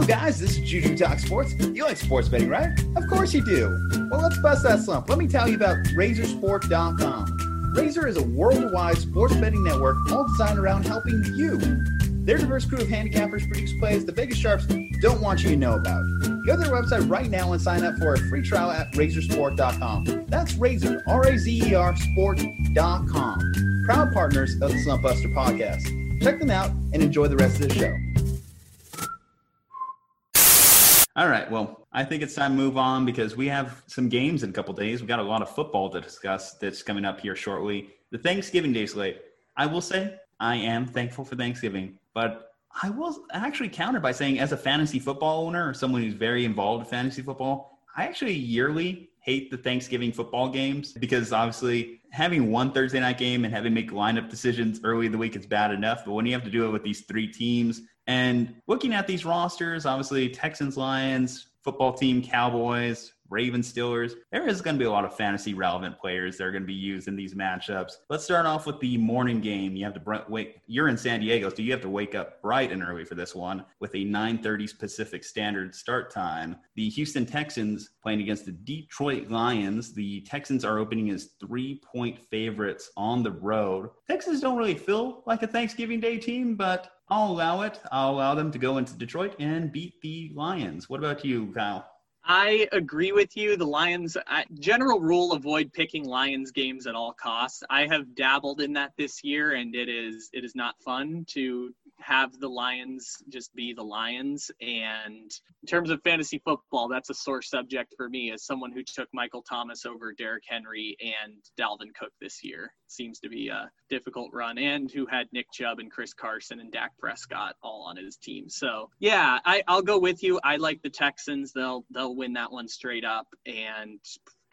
Speaker 10: Guys. This is Juju Talk Sports. You like sports betting, right? Of course you do. Well, let's bust that slump. Let me tell you about Razersport.com. Razer is a worldwide sports betting network all designed around helping you. Their diverse crew of handicappers produce plays the Vegas Sharps don't want you to know about. Go to their website right now and sign up for a free trial at Razersport.com. That's Razer, R A Z E R Sport.com. Proud partners of the Slump Buster podcast. Check them out and enjoy the rest of the show.
Speaker 1: All right. Well, I think it's time to move on because we have some games in a couple days. We've got a lot of football to discuss that's coming up here shortly. The Thanksgiving Day slate. I will say I am thankful for Thanksgiving, but I will actually counter by saying, as a fantasy football owner or someone who's very involved in fantasy football, I actually yearly hate the Thanksgiving football games because obviously having one Thursday night game and having make lineup decisions early in the week is bad enough. But when you have to do it with these three teams and looking at these rosters, obviously Texans, Lions, football team, Cowboys, Ravens, Steelers, there is going to be a lot of fantasy relevant players that are going to be used in these matchups. Let's start off with the morning game. You have to wait. You're in San Diego, so you have to wake up bright and early for this one with a 9:30 Pacific Standard start time. The Houston Texans playing against the Detroit Lions. The Texans are opening as three-point favorites on the road. Texans don't really feel like a Thanksgiving Day team, but I'll allow it. I'll allow them to go into Detroit and beat the Lions. What about you, Kyle?
Speaker 3: I agree with you. The Lions, general rule, avoid picking Lions games at all costs. I have dabbled in that this year, and it is it is not fun to have the Lions just be the Lions. And in terms of fantasy football, that's a sore subject for me as someone who took Michael Thomas over Derrick Henry and Dalvin Cook this year. Seems to be a difficult run, and who had Nick Chubb and Chris Carson and Dak Prescott all on his team. So yeah, I, I'll go with you. I like the Texans. They'll they'll win that one straight up and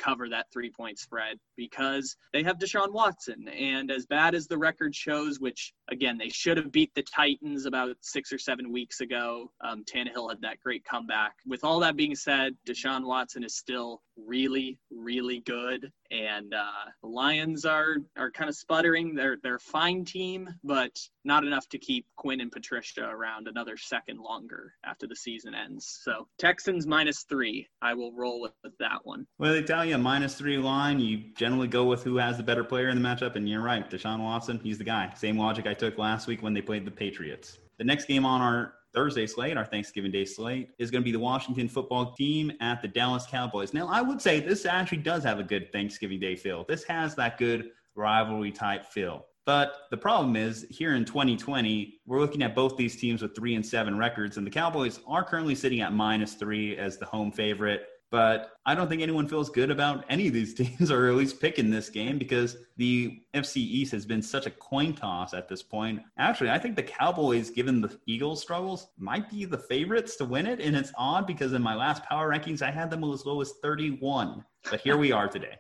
Speaker 3: cover that three point spread because they have Deshaun Watson. And as bad as the record shows, which again, they should have beat the Titans about six or seven weeks ago, um, Tannehill had that great comeback. With all that being said, Deshaun Watson is still really, really good. And uh, the Lions are are kind of sputtering. They're they're a fine team, but not enough to keep Quinn and Patricia around another second longer after the season ends. So Texans minus three. I will roll with, with that one.
Speaker 1: Well, they tell you minus three line. You generally go with who has the better player in the matchup, and you're right. Deshaun Watson, he's the guy. Same logic I took last week when they played the Patriots. The next game on our Thursday slate, our Thanksgiving Day slate, is going to be the Washington football team at the Dallas Cowboys. Now, I would say this actually does have a good Thanksgiving Day feel. This has that good rivalry type feel. But the problem is here in 2020, we're looking at both these teams with three and seven records, and the Cowboys are currently sitting at minus three as the home favorite. But I don't think anyone feels good about any of these *laughs* teams, or at least picking this game, because the NFC East has been such a coin toss at this point. Actually, I think the Cowboys, given the Eagles' struggles, might be the favorites to win it. And it's odd because in my last power rankings, I had them as low as 31. But here we are today.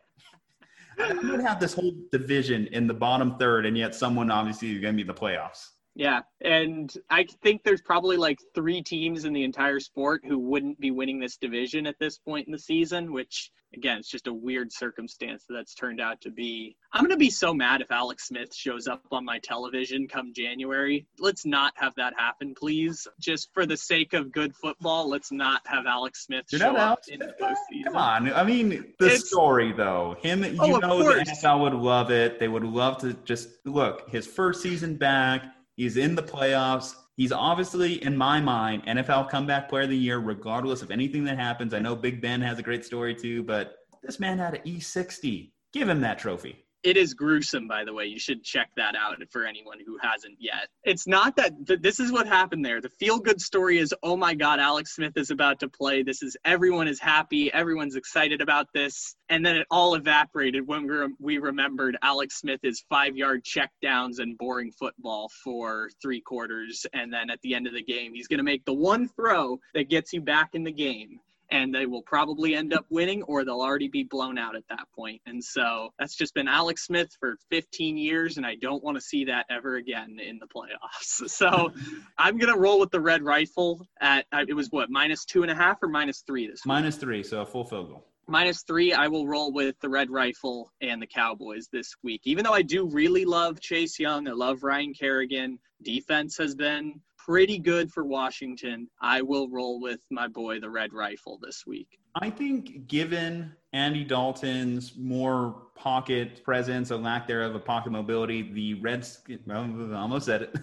Speaker 1: *laughs* I would have this whole division in the bottom third, and yet someone obviously is going to be the playoffs.
Speaker 3: Yeah, and I think there's probably like three teams in the entire sport who wouldn't be winning this division at this point in the season, which again, it's just a weird circumstance that's turned out to be. I'm going to be so mad if Alex Smith shows up on my television come January. Let's not have that happen, please. Just for the sake of good football, let's not have Alex Smith
Speaker 1: You're
Speaker 3: show up in the postseason.
Speaker 1: Come on. I mean, the
Speaker 3: It's-
Speaker 1: story, though. Him, oh, you
Speaker 3: Oh,
Speaker 1: know, the. NFL would love it. They would love to just look, his first season back, he's in the playoffs. He's obviously, in my mind, NFL comeback player of the year, regardless of anything that happens. I know Big Ben has a great story too, but this man had an E60. Give him that trophy.
Speaker 3: It is gruesome, by the way. You should check that out for anyone who hasn't yet. It's not that th- this is what happened there. The feel good story is, oh my God, Alex Smith is about to play. This is everyone is happy. Everyone's excited about this. And then it all evaporated when we, rem- we remembered Alex Smith is five yard checkdowns and boring football for three quarters. And then at the end of the game, he's going to make the one throw that gets you back in the game and they will probably end up winning or they'll already be blown out at that point. And so that's just been Alex Smith for 15 years, and I don't want to see that ever again in the playoffs. *laughs* So I'm going to roll with the red rifle at, it was what, minus two and a half or minus three this week?
Speaker 1: Minus three, so a full field goal.
Speaker 3: Minus three, I will roll with the Red Rifle and the Cowboys this week. Even though I do really love Chase Young, I love Ryan Kerrigan. Defense has been pretty good for Washington. I will roll with my boy, the Red Rifle, this week.
Speaker 1: I think given Andy Dalton's more pocket presence or lack thereof of a pocket mobility, the Reds well, I almost said it.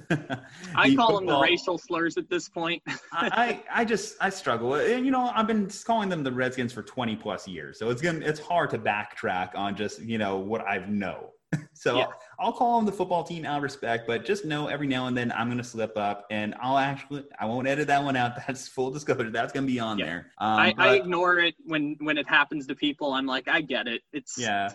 Speaker 3: I *laughs* call them the racial slurs at this point. *laughs*
Speaker 1: I, I I just I struggle. And you know, I've been calling them the Redskins for 20 plus years. So it's gonna it's hard to backtrack on just, you know, what I know. *laughs* So
Speaker 3: Yeah.
Speaker 1: I'll call them the football team out of respect, but just know every now and then I'm gonna slip up and I'll actually I won't edit that one out. *laughs* That's full disclosure. That's gonna be on
Speaker 3: Yeah.
Speaker 1: there. Um,
Speaker 3: I, I ignore it when when it happens to people. I'm like, I get it. It's
Speaker 1: Yeah,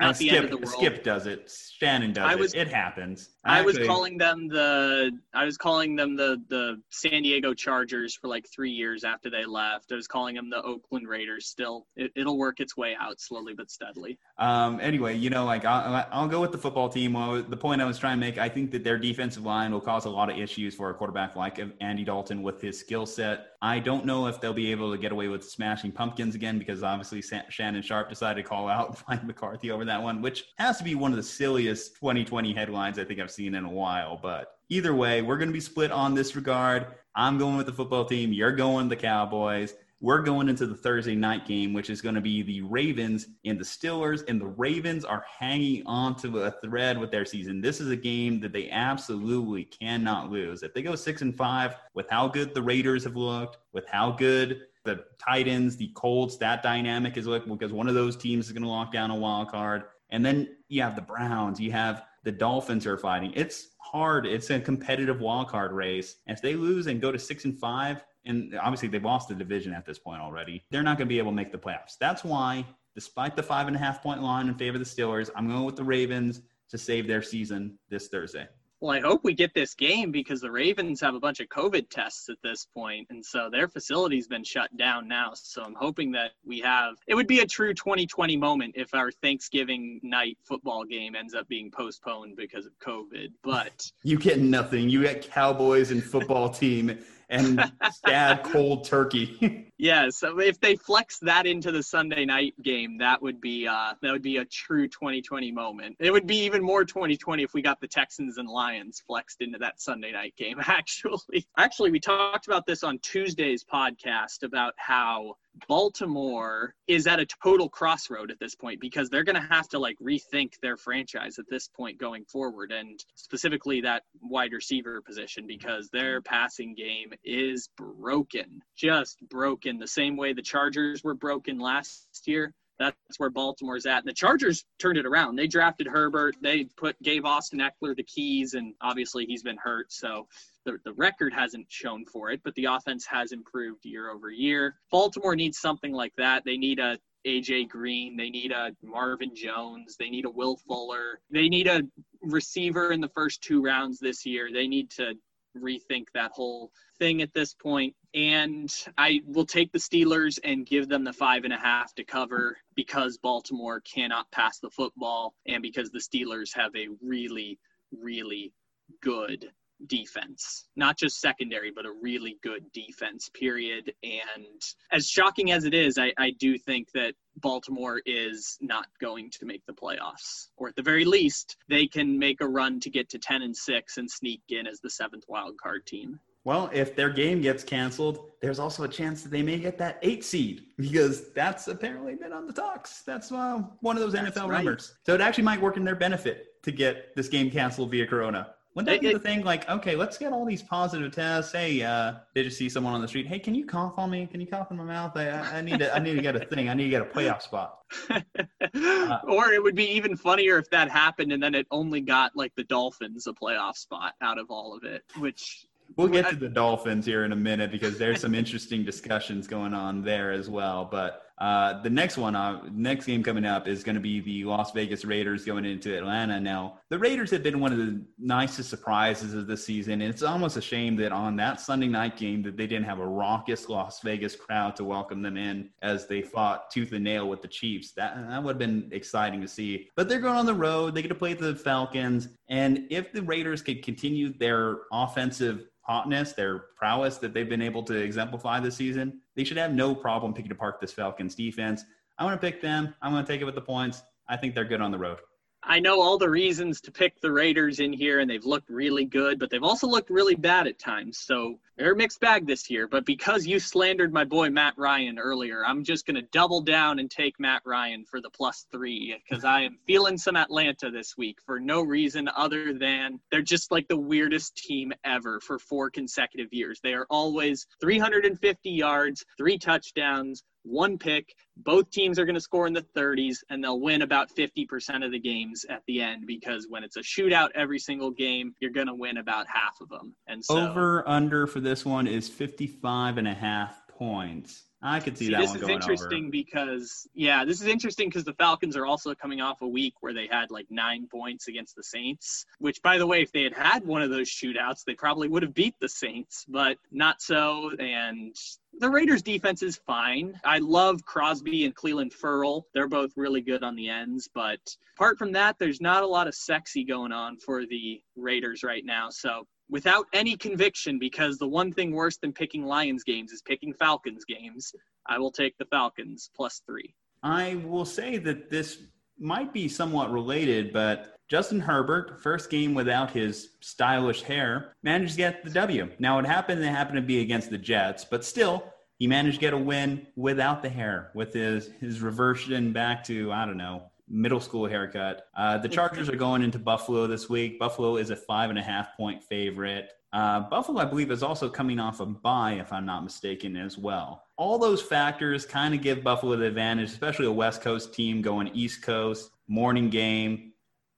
Speaker 3: not
Speaker 1: Uh,
Speaker 3: the
Speaker 1: Skip,
Speaker 3: end of the world.
Speaker 1: Skip does it. Shannon does
Speaker 3: I
Speaker 1: it.
Speaker 3: was-
Speaker 1: it happens.
Speaker 3: I was
Speaker 1: Actually,
Speaker 3: calling them the I was calling them the the San Diego Chargers for like three years after they left. I was calling them the Oakland Raiders. Still, it, it'll work its way out slowly but steadily.
Speaker 1: Um, anyway, you know, like I'll, I'll go with the football team. Well, the point I was trying to make, I think that their defensive line will cause a lot of issues for a quarterback like Andy Dalton with his skill set. I don't know if they'll be able to get away with smashing pumpkins again because obviously Shannon Sharpe decided to call out *laughs* Mike McCarthy over that one, which has to be one of the silliest 2020 headlines I think I've seen in a while. But either way, we're going to be split on this regard. I'm going with the football team. You're going the Cowboys. We're going into the Thursday night game, which is going to be the Ravens and the Steelers. And the Ravens are hanging on to a thread with their season. This is a game that they absolutely cannot lose. If they go six and five, with how good the Raiders have looked, with how good the Titans, the Colts, that dynamic is looking, because one of those teams is going to lock down a wild card. And then you have the Browns, you have the Dolphins are fighting. It's hard. It's a competitive wild card race. And if they lose and go to six and five, and obviously they've lost the division at this point already, they're not going to be able to make the playoffs. That's why, despite the five and a half point line in favor of the Steelers, I'm going with the Ravens to save their season this Thursday.
Speaker 3: Well, I hope we get this game because the Ravens have a bunch of COVID tests at this point, and so their facility's been shut down now. So I'm hoping that we have. It would be a true 2020 moment if our Thanksgiving night football game ends up being postponed because of COVID. But
Speaker 1: You get nothing. You get Cowboys and football team and sad *laughs* cold turkey. *laughs*
Speaker 3: yeah, so if they flex that into the Sunday night game, that would be uh, that would be a true 2020 moment. It would be even more 2020 if we got the Texans and Lions flexed into that Sunday night game. *laughs* Actually, actually, we talked about this on Tuesday's podcast about how Baltimore is at a total crossroad at this point because they're going to have to like rethink their franchise at this point going forward, and specifically that wide receiver position because their passing game is broken, just broken. The same way the Chargers were broken last year. That's where Baltimore's at. And the Chargers turned it around. They drafted Herbert. They put gave Austin Ekeler the keys, and obviously he's been hurt. So The, the record hasn't shown for it, but the offense has improved year over year. Baltimore needs something like that. They need a AJ Green. They need a Marvin Jones. They need a Will Fuller. They need a receiver in the first two rounds this year. They need to rethink that whole thing at this point. And I will take the Steelers and give them the five and a half to cover because Baltimore cannot pass the football and because the Steelers have a really, really good defense, not just secondary, but a really good defense, period. And as shocking as it is, I, I do think that Baltimore is not going to make the playoffs, or at the very least, they can make a run to get to 10 and 6 and sneak in as the seventh wild card team.
Speaker 1: Well, if their game gets canceled, there's also a chance that they may get that eight seed because that's apparently been on the talks. That's uh, one of those that's NFL right. numbers. So it actually might work in their benefit to get this game canceled via Corona. Wouldn't that be the thing? Like, okay, let's get all these positive tests. Hey, uh, did you see someone on the street? Hey, can you cough on me? Can you cough in my mouth? I, I need to, I need to get a thing. I need to get a playoff spot.
Speaker 3: uh, *laughs* or it would be even funnier if that happened and then it only got like the Dolphins a playoff spot out of all of it, which
Speaker 1: We'll get to the Dolphins here in a minute because there's some interesting discussions going on there as well. But uh, the next one, uh, next game coming up is going to be the Las Vegas Raiders going into Atlanta. Now, the Raiders have been one of the nicest surprises of the season, and it's almost a shame that on that Sunday night game that they didn't have a raucous Las Vegas crowd to welcome them in as they fought tooth and nail with the Chiefs. That that would have been exciting to see. But they're going on the road; they get to play the Falcons, and if the Raiders could continue their offensive hotness, their prowess that they've been able to exemplify this season, they should have no problem picking apart this Falcons defense. I'm going to pick them. I'm going to take it with the points. I think they're good on the road.
Speaker 3: I know all the reasons to pick the Raiders in here, and they've looked really good, but they've also looked really bad at times. So they're a mixed bag this year. But because you slandered my boy Matt Ryan earlier, I'm just going to double down and take Matt Ryan for the plus three because I am feeling some Atlanta this week for no reason other than they're just like the weirdest team ever for four consecutive years. They are always 350 yards, three touchdowns, one pick. Both teams are going to score in the 30s, and they'll win about 50% of the games at the end because when it's a shootout every single game, you're going to win about half of them. And so,
Speaker 1: over under for this one is 55 and a half points. I could see, see that
Speaker 3: this is interesting
Speaker 1: over.
Speaker 3: because yeah, this is interesting because the Falcons are also coming off a week where they had like nine points against the Saints. Which, by the way, if they had had one of those shootouts, they probably would have beat the Saints, but not so. And the Raiders defense is fine. I love Crosby and Clelin Ferrell. They're both really good on the ends, but apart from that, there's not a lot of sexy going on for the Raiders right now. So without any conviction, because the one thing worse than picking Lions games is picking Falcons games, I will take the Falcons plus three.
Speaker 1: I will say that this might be somewhat related, but Justin Herbert, first game without his stylish hair, managed to get the W. Now, it happened, it happened to be against the Jets, but still, he managed to get a win without the hair, with his, his reversion back to, I don't know, middle school haircut. Uh, the Chargers are going into Buffalo this week. Buffalo is a five and a half point favorite. Uh, Buffalo, I believe, is also coming off a bye, if I'm not mistaken, as well. All those factors kind of give Buffalo the advantage, especially a West Coast team going East Coast, morning game.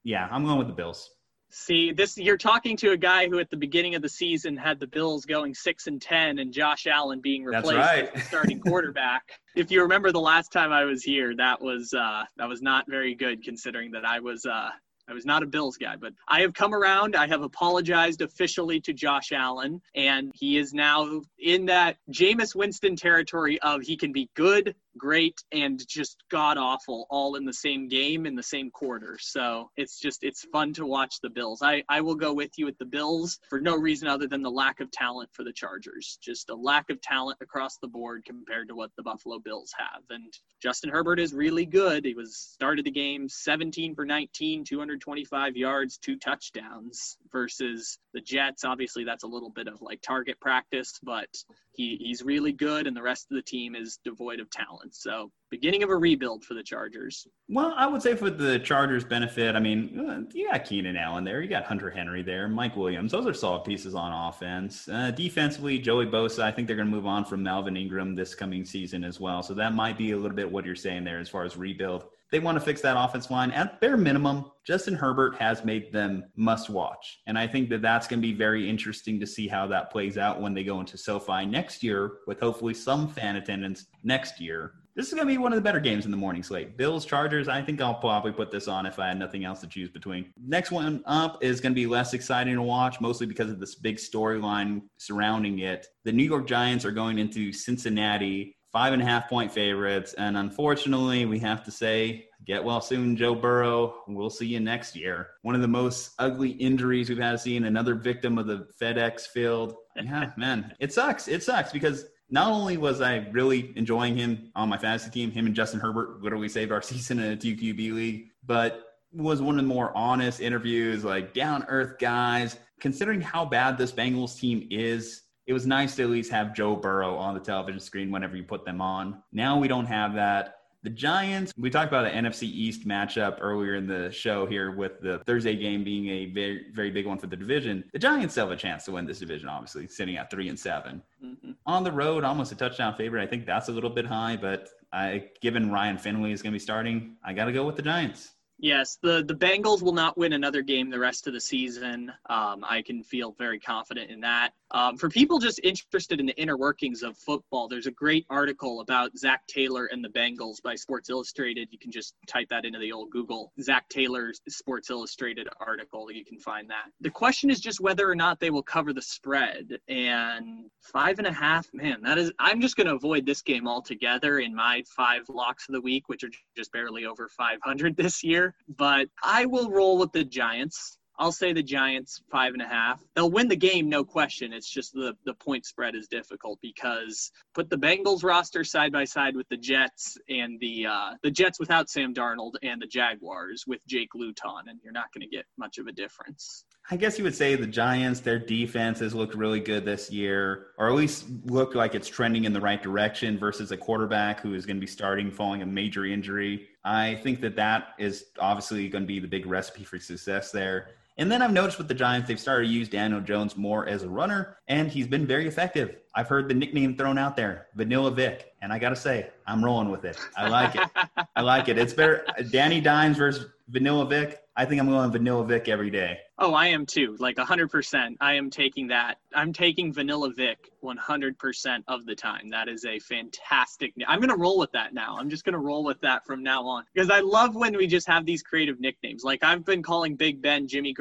Speaker 1: Yeah, I'm going with the Bills.
Speaker 3: See, this you're talking to a guy who at the beginning of the season had the Bills going six and ten, and Josh Allen being replaced right. as the starting *laughs* quarterback. if you remember the last time I was here, that was uh, that was not very good, considering that I was uh, I was not a Bills guy, but I have come around. I have apologized officially to Josh Allen, and he is now in that Jameis Winston territory of he can be good, great and just god awful all in the same game in the same quarter. So it's just it's fun to watch the Bills. I I will go with you at the Bills for no reason other than the lack of talent for the Chargers. Just a lack of talent across the board compared to what the Buffalo Bills have. And Justin Herbert is really good. He was started the game 17 for 19, 225 yards, two touchdowns versus the Jets. Obviously that's a little bit of like target practice, but he, he's really good and the rest of the team is devoid of talent. So, beginning of a rebuild for the Chargers.
Speaker 1: Well, I would say for the Chargers' benefit, I mean, uh, you got Keenan Allen there, you got Hunter Henry there, Mike Williams. Those are solid pieces on offense. Uh, defensively, Joey Bosa, I think they're going to move on from Melvin Ingram this coming season as well. So that might be a little bit what you're saying there as far as rebuild. they want to fix that offense line. At bare minimum, Justin Herbert has made them must watch. And I think that that's going to be very interesting to see how that plays out when they go into SoFi next year with hopefully some fan attendance next year. This is going to be one of the better games in the morning slate. Bills, Chargers, I think I'll probably put this on if I had nothing else to choose between. Next one up is going to be less exciting to watch, mostly because of this big storyline surrounding it. The New York Giants are going into Cincinnati five and a half point favorites. And unfortunately, we have to say, get well soon, Joe Burrow. We'll see you next year. One of the most ugly injuries we've had seen, another victim of the FedEx field. Yeah, *laughs* man, it sucks. It sucks because not only was I really enjoying him on my fantasy team, him and Justin Herbert literally saved our *laughs* season in a TQB league, but was one of the more honest interviews, like down earth guys. Considering how bad this Bengals team is, it was nice to at least have Joe Burrow on the television screen whenever you put them on. Now we don't have that. The Giants, we talked about an NFC East matchup earlier in the show here with the Thursday game being a very, very big one for the division. The Giants still have a chance to win this division, obviously, sitting at three and 7 mm-hmm. On the road, almost a touchdown favorite. I think that's a little bit high, but I, given Ryan Finley is going to be starting, I got to go with the Giants.
Speaker 3: Yes, the the Bengals will not win another game the rest of the season. Um, I can feel very confident in that. Um, for people just interested in the inner workings of football, there's a great article about Zac Taylor and the Bengals by Sports Illustrated. You can just type that into the old Google Zac Taylor's Sports Illustrated article. You can find that. The question is just whether or not they will cover the spread. And five and a half, man, that is. I'm just going to avoid this game altogether in my five locks of the week, which are just barely over 500 *laughs* this year. But I will roll with the Giants. I'll say the Giants five and a half. They'll win the game, no question. It's just the the point spread is difficult because put the Bengals roster side by side with the Jets and the uh, the Jets without Sam Darnold and the Jaguars with Jake Luton, and you're not going to get much of a difference.
Speaker 1: I guess you would say the Giants, their defense has looked really good this year, or at least look like it's trending in the right direction versus a quarterback who is going to be starting following a major injury. I think that that is obviously going to be the big recipe for success there. And then I've noticed with the Giants, they've started to use Daniel Jones more as a runner, and he's been very effective. I've heard the nickname thrown out there, Vanilla Vic, and I got to say, I'm rolling with it. I like it. *laughs* I like it. It's better. Danny Dimes versus Vanilla Vic. I think I'm going Vanilla Vic every day.
Speaker 3: Oh, I am too. Like 100%. I am taking that. I'm taking Vanilla Vic 100% of the time. That is a fantastic. I'm going to roll with that now. I'm just going to roll with that from now on because I love when we just have these creative nicknames. Like I've been calling Big Ben Jimmy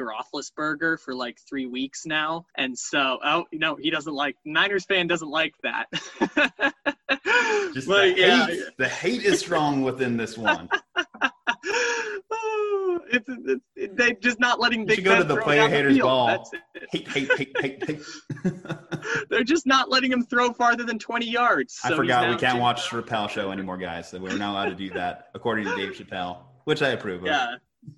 Speaker 3: Burger for like three weeks now. And so, oh, no, he doesn't like, Niners fan doesn't like that. *laughs*
Speaker 1: just the, yeah. hate, the hate is strong within this one. *laughs* *laughs*
Speaker 3: it's, it's, it, they just not letting
Speaker 1: Big Ben go to the player haters the ball. Hate, hate, hate, hate, hate. *laughs* *laughs*
Speaker 3: They're just not letting him throw farther than 20 yards.
Speaker 1: So I forgot we can't watch Chappelle show anymore, guys. So we're not allowed to do that, according to Dave Chappelle, which I approve of.
Speaker 3: Yeah.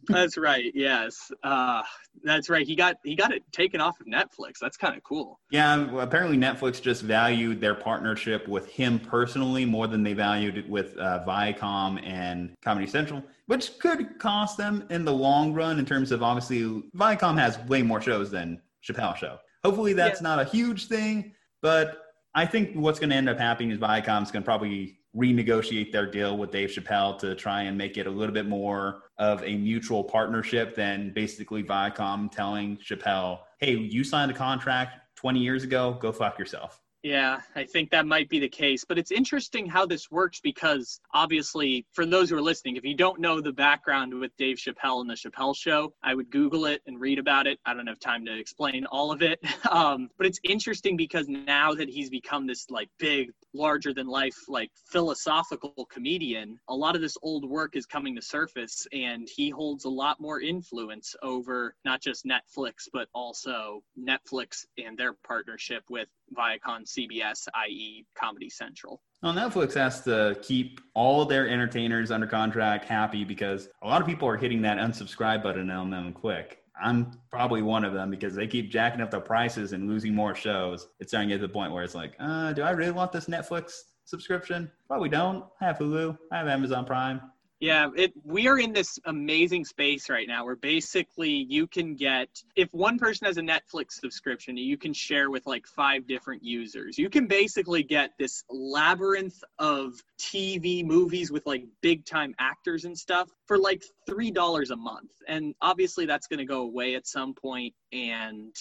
Speaker 3: That's right. Yes, uh, that's right. He got he got it taken off of Netflix. That's kind of cool.
Speaker 1: Yeah. Well, apparently, Netflix just valued their partnership with him personally more than they valued it with uh, Viacom and Comedy Central, which could cost them in the long run. In terms of obviously, Viacom has way more shows than Chappelle Show. Hopefully, that's yeah. not a huge thing, but I think what's going to end up happening is Viacom's going to probably renegotiate their deal with Dave Chappelle to try and make it a little bit more of a mutual partnership than basically Viacom telling Chappelle, hey, you signed a contract 20 years ago, go fuck yourself.
Speaker 3: Yeah, I think that might be the case. But it's interesting how this works because obviously, for those who are listening, if you don't know the background with Dave Chappelle and the Chappelle Show, I would Google it and read about it. I don't have time to explain all of it. *laughs* Um, but it's interesting because now that he's become this like big, larger than life, like philosophical comedian, a lot of this old work is coming to surface and he holds a lot more influence over not just Netflix, but also Netflix and their partnership with Viacom CBS, i.e., Comedy Central.
Speaker 1: Well, Netflix has to keep all their entertainers under contract happy because a lot of people are hitting that unsubscribe button on them quick. I'm probably one of them because they keep jacking up the prices and losing more shows. It's starting to get to the point where it's like, uh, do I really want this Netflix subscription? Probably don't. I have Hulu. I have Amazon Prime.
Speaker 3: Yeah, it we are in this amazing space right now where basically you can get if one person has a Netflix subscription, you can share with like five different users. You can basically get this labyrinth of TV movies with like big time actors and stuff for like $3 a month. And obviously that's going to go away at some point and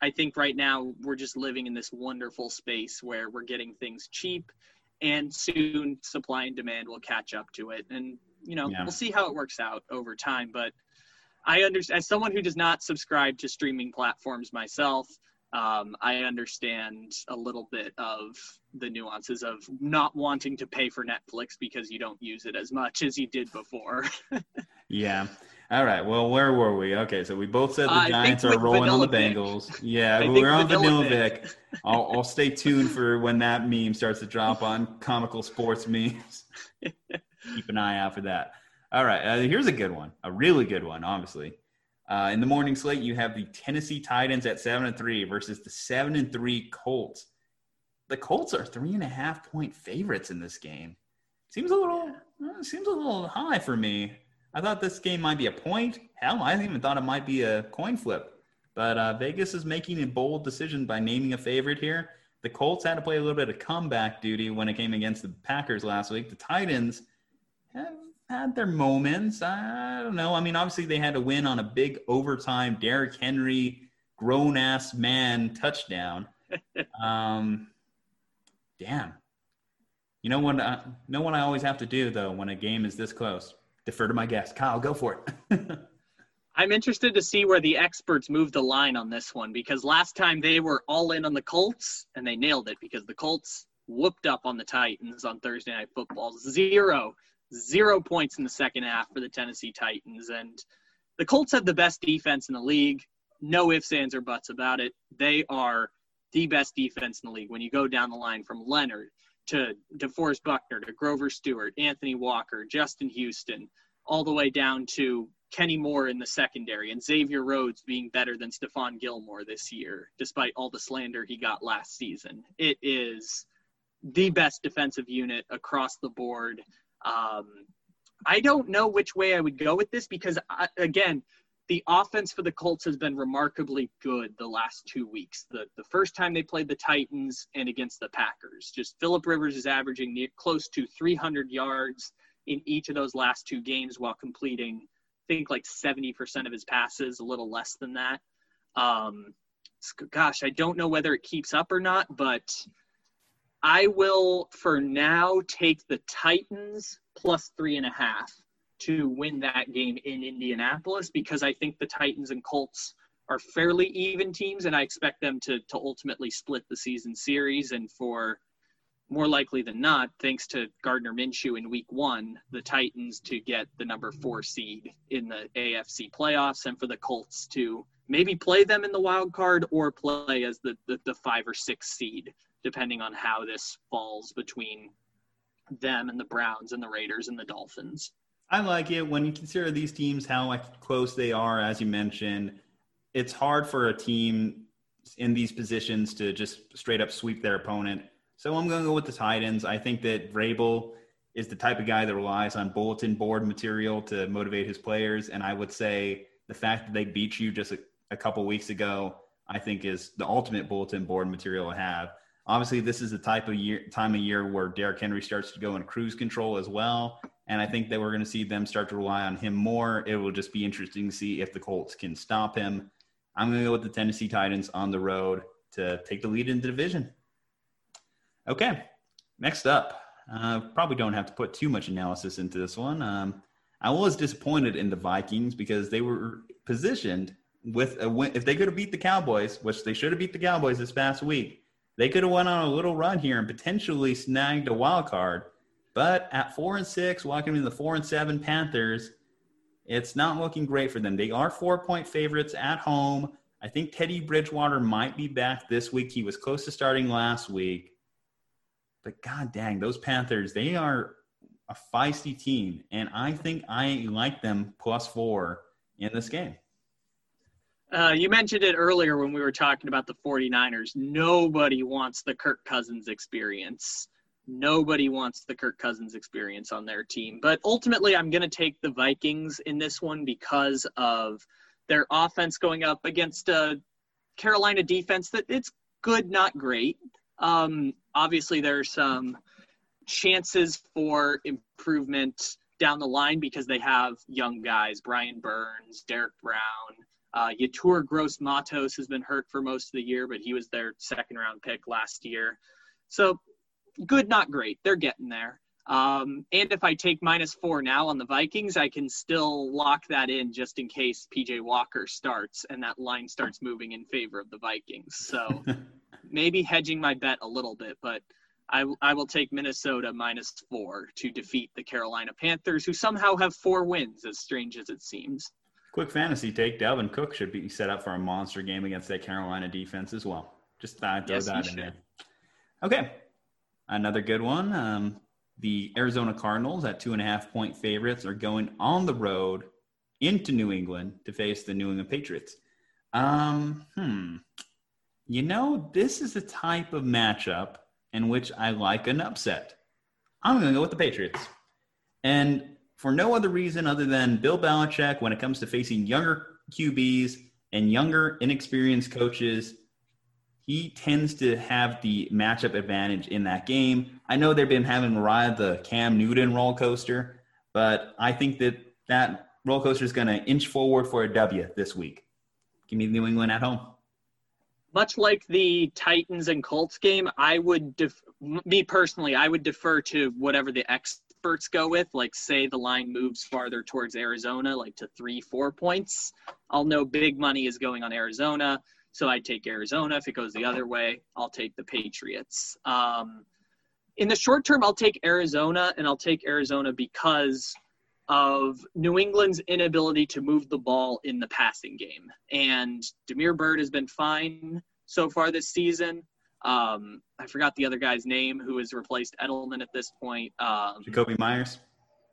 Speaker 3: I think right now we're just living in this wonderful space where we're getting things cheap and soon supply and demand will catch up to it. And you know yeah. we'll see how it works out over time but i understand as someone who does not subscribe to streaming platforms myself um, i understand a little bit of the nuances of not wanting to pay for netflix because you don't use it as much as you did before. *laughs*
Speaker 1: Yeah all right. Well, where were we? Okay, so we both said the uh, Giants are rolling on the Bengals. Yeah, we're on Vanilla Vic. Vic. I'll, I'll stay tuned for when that meme starts to drop on comical sports memes. *laughs* Keep an eye out for that. All right. Uh, here's a good one, a really good one, obviously. Uh, in the morning slate, you have the Tennessee Titans at seven and three versus the seven and three Colts. The Colts are three and a half point favorites in this game. Seems a little, uh, seems a little high for me. I thought this game might be a point. Hell, I even thought it might be a coin flip. But uh, Vegas is making a bold decision by naming a favorite here. The Colts had to play a little bit of comeback duty when it came against the Packers last week. The Titans have had their moments. I don't know. I mean, obviously they had to win on a big overtime Derrick Henry grown ass man touchdown. *laughs* um, damn. You know what? Uh, know what I always have to do though when a game is this close defer to my guest. Kyle, go for it. *laughs*
Speaker 3: I'm interested to see where the experts move the line on this one because last time they were all in on the Colts and they nailed it because the Colts whooped up on the Titans on Thursday Night Football. Zero, zero points in the second half for the Tennessee Titans. And the Colts have the best defense in the league. No ifs, ands, or buts about it. They are the best defense in the league when you go down the line from Leonard to DeForest Buckner, to Grover Stewart, Anthony Walker, Justin Houston, all the way down to Kenny Moore in the secondary and Xavier Rhodes being better than Stephon Gilmore this year, despite all the slander he got last season. It is the best defensive unit across the board. Um, I don't know which way I would go with this because, I, again, the offense for the Colts has been remarkably good the last two weeks. The the first time they played the Titans and against the Packers, just Philip Rivers is averaging near, close to 300 yards in each of those last two games while completing, I think like 70% of his passes, a little less than that. Um, gosh, I don't know whether it keeps up or not, but I will for now take the Titans plus three and a half to win that game in Indianapolis because I think the Titans and Colts are fairly even teams, and I expect them to to ultimately split the season series. And for more likely than not, thanks to Gardner Minshew in Week One, the Titans to get the number four seed in the AFC playoffs, and for the Colts to maybe play them in the wild card or play as the the, the five or six seed, depending on how this falls between them and the Browns and the Raiders and the Dolphins.
Speaker 1: I like it when you consider these teams how close they are. As you mentioned, it's hard for a team in these positions to just straight up sweep their opponent. So I'm going to go with the Titans. I think that Vrabel is the type of guy that relies on bulletin board material to motivate his players. And I would say the fact that they beat you just a, a couple weeks ago, I think is the ultimate bulletin board material to have. Obviously, this is the type of year time of year where Derrick Henry starts to go in cruise control as well. And I think that we're going to see them start to rely on him more. It will just be interesting to see if the Colts can stop him. I'm going to go with the Tennessee Titans on the road to take the lead in the division. Okay, next up. Uh, probably don't have to put too much analysis into this one. Um, I was disappointed in the Vikings because they were positioned with a win. If they could have beat the Cowboys, which they should have beat the Cowboys this past week, they could have went on a little run here and potentially snagged a wild card. But at four and six, welcoming the four and seven Panthers, it's not looking great for them. They are four point favorites at home. I think Teddy Bridgewater might be back this week. He was close to starting last week. But god dang, those Panthers, they are a feisty team. And I think I like them plus four in this game.
Speaker 3: Uh, you mentioned it earlier when we were talking about the 49ers. Nobody wants the Kirk Cousins experience nobody wants the Kirk Cousins experience on their team. But ultimately, I'm going to take the Vikings in this one because of their offense going up against a Carolina defense that it's good, not great. Um, obviously, there's some chances for improvement down the line because they have young guys, Brian Burns, Derrick Brown. Uh, Yetur Gross Matos has been hurt for most of the year, but he was their second round pick last year. So good, not great. They're getting there. Um, and if I take minus four now on the Vikings, I can still lock that in just in case PJ Walker starts and that line starts moving in favor of the Vikings. So *laughs* maybe hedging my bet a little bit, but I, I will take Minnesota minus four to defeat the Carolina Panthers, who somehow have four wins, as strange as it seems.
Speaker 1: Quick fantasy take: Dalvin Cook should be set up for a monster game against that Carolina defense as well. Just thought throw yes, that in should. there. Okay, another good one. Um, the Arizona Cardinals at two and a half point favorites are going on the road into New England to face the New England Patriots. Um, hmm. You know, this is the type of matchup in which I like an upset. I'm going to go with the Patriots. And for no other reason other than Bill Belichick, when it comes to facing younger QBs and younger, inexperienced coaches, he tends to have the matchup advantage in that game. I know they've been having ride the Cam Newton roller coaster, but I think that that roller coaster is going to inch forward for a W this week. Give me New England at home.
Speaker 3: Much like the Titans and Colts game, I would, def- me personally, I would defer to whatever the experts go with. Like, say the line moves farther towards Arizona, like to three, four points. I'll know big money is going on Arizona so I'd take Arizona. If it goes the other way, I'll take the Patriots. Um, in the short term, I'll take Arizona, and I'll take Arizona because of New England's inability to move the ball in the passing game. And Damiere Byrd has been fine so far this season. Um, I forgot the other guy's name who has replaced Edelman at this point. Um,
Speaker 1: Jakobi Meyers.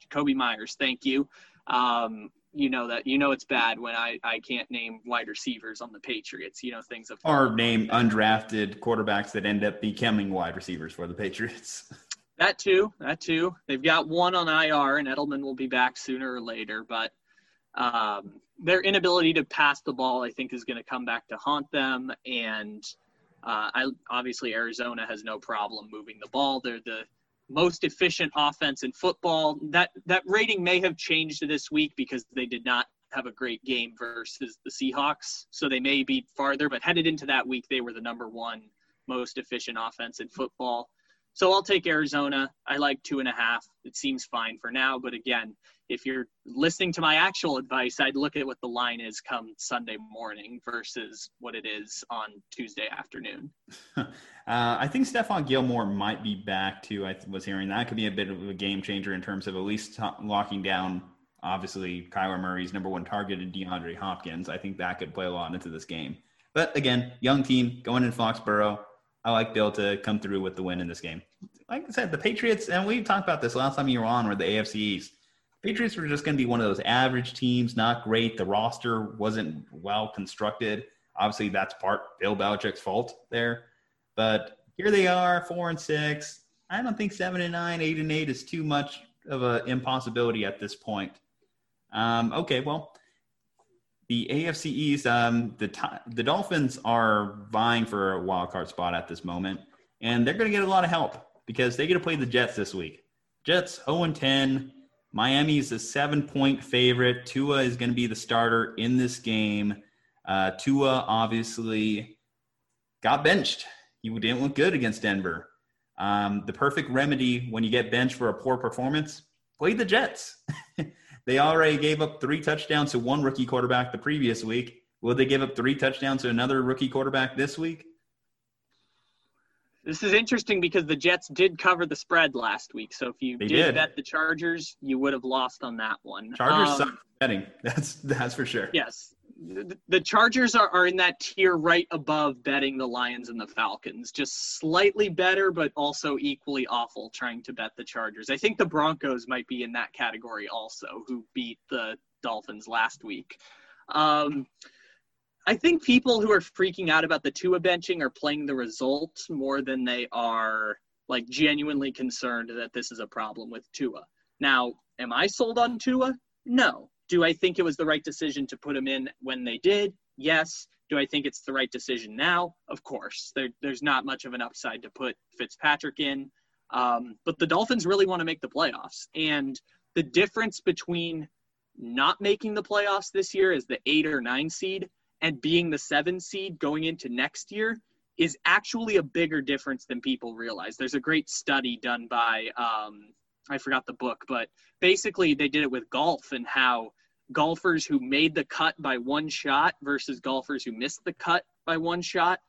Speaker 3: Jakobi Meyers, thank you. Um, you know that you know it's bad when I, I can't name wide receivers on the Patriots. You know things of
Speaker 1: or name undrafted quarterbacks that end up becoming wide receivers for the Patriots. *laughs*
Speaker 3: That too, that too. They've got one on IR, and Edelman will be back sooner or later. But um, their inability to pass the ball, I think, is going to come back to haunt them. And uh, I obviously Arizona has no problem moving the ball. They're the most efficient offense in football. That that rating may have changed this week because they did not have a great game versus the Seahawks, so they may be farther. But headed into that week, they were the number one most efficient offense in football. So I'll take Arizona. I like two and a half. It seems fine for now. But again, if you're listening to my actual advice, I'd look at what the line is come Sunday morning versus what it is on Tuesday afternoon. *laughs*
Speaker 1: uh, I think Stephon Gilmore might be back too. I was hearing that could be a bit of a game changer in terms of at least t- locking down, obviously, Kyler Murray's number one target and DeAndre Hopkins. I think that could play a lot into this game. But again, young team going in Foxborough. I like Bill to come through with the win in this game. Like I said, the Patriots, and we talked about this last time you were on, were the AFC East. Patriots were just going to be one of those average teams, not great. The roster wasn't well constructed. Obviously, that's part Bill Belichick's fault there. But here they are, four and six. I don't think seven and nine, eight and eight is too much of an impossibility at this point. Um, okay, well, the AFC East, um, the the Dolphins are vying for a wild card spot at this moment, and they're going to get a lot of help because they get to play the Jets this week. Jets 0 and 10. Miami is a seven point favorite. Tua is going to be the starter in this game. Uh, Tua obviously got benched. He didn't look good against Denver. Um, the perfect remedy when you get benched for a poor performance, play the Jets. *laughs* They already gave up three touchdowns to one rookie quarterback the previous week. Will they give up three touchdowns to another rookie quarterback this week?
Speaker 3: This is interesting because the Jets did cover the spread last week. So if you did, did, bet the Chargers, you would have lost on that one.
Speaker 1: Chargers um, suck betting. *laughs* That's that's for sure.
Speaker 3: Yes the Chargers are, are in that tier right above betting the Lions and the Falcons. Just slightly better, but also equally awful trying to bet the Chargers. I think the Broncos might be in that category also, who beat the Dolphins last week. Um, I think people who are freaking out about the Tua benching are playing the result more than they are like genuinely concerned that this is a problem with Tua. Now, am I sold on Tua? No. Do I think it was the right decision to put him in when they did? Yes. Do I think it's the right decision now? Of course. There, there's not much of an upside to put Fitzpatrick in. Um, but the Dolphins really want to make the playoffs. And the difference between not making the playoffs this year as the eight or nine seed and being the seven seed going into next year is actually a bigger difference than people realize. There's a great study done by, um, I forgot the book, but basically they did it with golf and how golfers who made the cut by one shot versus golfers who missed the cut by one shot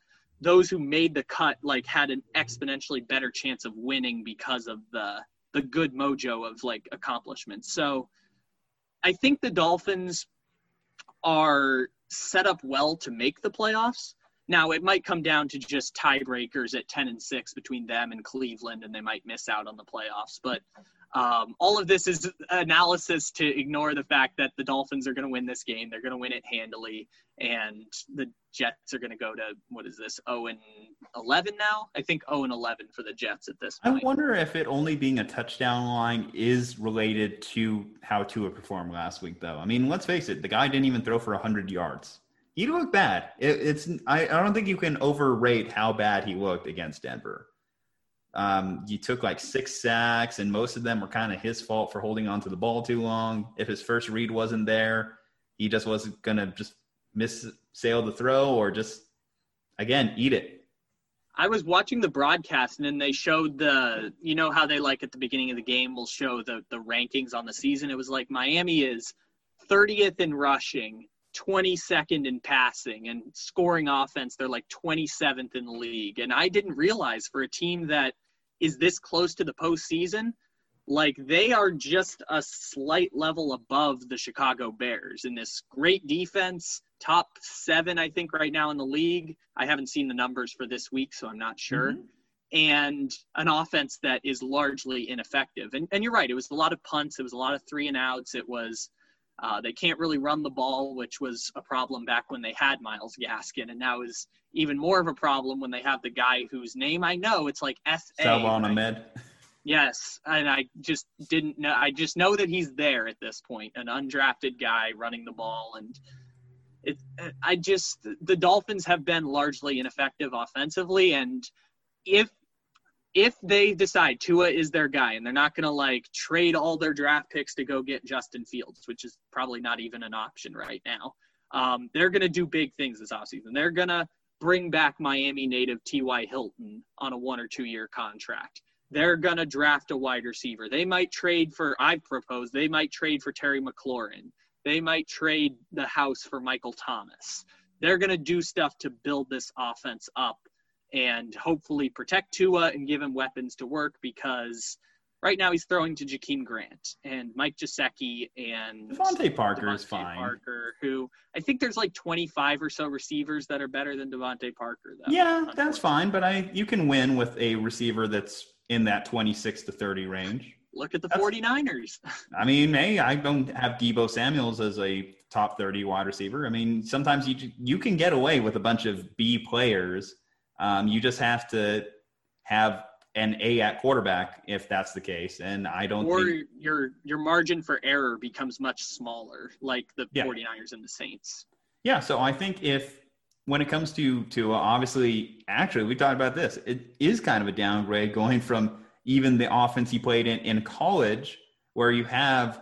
Speaker 3: those who made the cut like had an exponentially better chance of winning because of the the good mojo of like accomplishments. So I think the Dolphins are set up well to make the playoffs. Now it might come down to just tiebreakers at 10 and 6 between them and Cleveland and they might miss out on the playoffs, but um, all of this is analysis to ignore the fact that the Dolphins are going to win this game. They're going to win it handily, and the Jets are going to go to what is this 0 and 11 now? I think 0 and 11 for the Jets at this point.
Speaker 1: I wonder if it only being a touchdown line is related to how Tua performed last week, though. I mean, let's face it, the guy didn't even throw for 100 yards. He looked bad. It, it's I, I don't think you can overrate how bad he looked against Denver. Um, you took like six sacks, and most of them were kind of his fault for holding on to the ball too long. If his first read wasn't there, he just wasn't gonna just miss sail the throw or just again eat it.
Speaker 3: I was watching the broadcast and then they showed the you know how they like at the beginning of the game will show the the rankings on the season. It was like Miami is 30th in rushing, 22nd in passing and scoring offense. They're like 27th in the league. And I didn't realize for a team that is this close to the postseason, like they are just a slight level above the Chicago Bears in this great defense, top seven, I think, right now in the league. I haven't seen the numbers for this week, so I'm not sure. Mm-hmm. And an offense that is largely ineffective. And, and you're right, it was a lot of punts, it was a lot of three and outs, it was uh, they can't really run the ball, which was a problem back when they had Myles Gaskin, and now is even more of a problem when they have the guy whose name I know. It's like S.
Speaker 1: Salvon Ahmed.
Speaker 3: Yes, and I just didn't know. I just know that he's there at this point, an undrafted guy running the ball, and it. I just the Dolphins have been largely ineffective offensively, and if if they decide Tua is their guy and they're not going to like trade all their draft picks to go get Justin Fields, which is probably not even an option right now, um, they're going to do big things this offseason. They're going to bring back Miami native T.Y. Hilton on a one or two year contract. They're going to draft a wide receiver. They might trade for, I've proposed, they might trade for Terry McLaurin. They might trade the house for Michael Thomas. They're going to do stuff to build this offense up and hopefully protect Tua and give him weapons to work because right now he's throwing to Jakeem Grant and Mike Gesicki and
Speaker 1: DeVante Parker
Speaker 3: DeVante
Speaker 1: is fine.
Speaker 3: Parker, who I think there's like 25 or so receivers that are better than DeVante Parker. Though,
Speaker 1: yeah, that's fine, but I you can win with a receiver that's in that 26 to 30 range.
Speaker 3: Look at the that's, 49ers. *laughs*
Speaker 1: I mean, hey, I don't have Deebo Samuels as a top 30 wide receiver. I mean, sometimes you you can get away with a bunch of B players um, you just have to have an A at quarterback if that's the case. And I don't
Speaker 3: or
Speaker 1: think...
Speaker 3: your your margin for error becomes much smaller, like the yeah. 49ers and the Saints.
Speaker 1: Yeah, so I think if when it comes to to obviously actually we talked about this, it is kind of a downgrade going from even the offense he played in in college where you have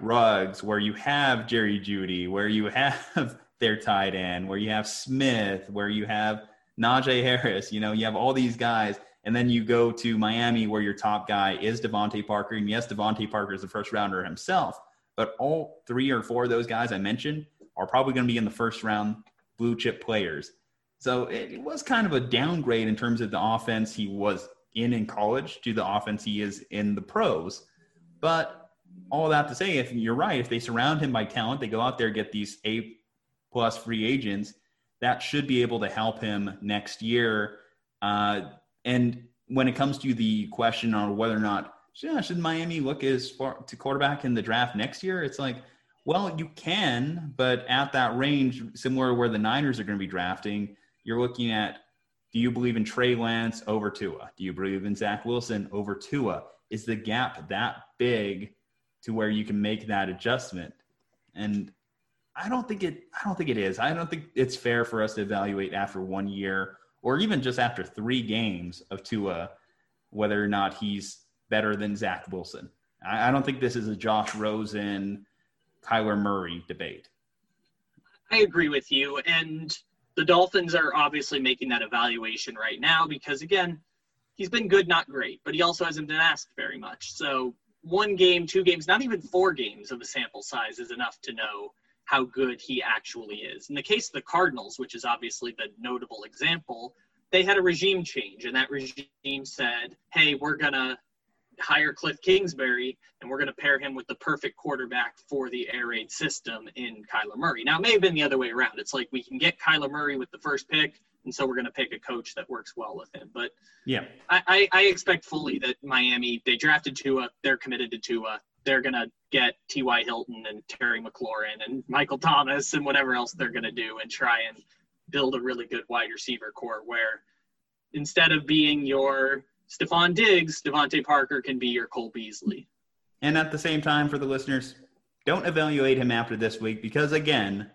Speaker 1: Ruggs, where you have Jerry Jeudy, where you have *laughs* their tight end, where you have Smith, where you have Najee Harris, you know, you have all these guys, and then you go to Miami where your top guy is DeVante Parker. And yes, DeVante Parker is the first rounder himself, but all three or four of those guys I mentioned are probably going to be in the first round blue chip players. So it was kind of a downgrade in terms of the offense he was in in college to the offense he is in the pros. But all that to say, if you're right, if they surround him by talent, they go out there get these A plus free agents that should be able to help him next year. Uh, and when it comes to the question on whether or not yeah, should Miami look as far to quarterback in the draft next year, it's like, well, you can, but at that range, similar to where the Niners are going to be drafting, you're looking at Do you believe in Trey Lance over Tua? Do you believe in Zach Wilson over Tua? Is the gap that big to where you can make that adjustment? And I don't think it. I don't think it is. I don't think it's fair for us to evaluate after one year or even just after three games of Tua whether or not he's better than Zach Wilson. I, I don't think this is a Josh Rosen, Kyler Murray debate.
Speaker 3: I agree with you. And the Dolphins are obviously making that evaluation right now because, again, he's been good, not great, but he also hasn't been asked very much. So, one game, two games, not even four games of a sample size is enough to know how good he actually is. In the case of the Cardinals, which is obviously the notable example, they had a regime change, and that regime said, hey, we're going to hire Cliff Kingsbury, and we're going to pair him with the perfect quarterback for the air raid system in Kyler Murray. Now, it may have been the other way around. It's like we can get Kyler Murray with the first pick, and so we're going to pick a coach that works well with him. But
Speaker 1: yeah,
Speaker 3: I, I, I expect fully that Miami they drafted Tua, they're committed to Tua. They're going to get T.Y. Hilton and Terry McLaurin and Michael Thomas and whatever else they're going to do and try and build a really good wide receiver corps where instead of being your Stefon Diggs, DeVante Parker can be your Cole Beasley.
Speaker 1: And at the same time, for the listeners, don't evaluate him after this week because, again,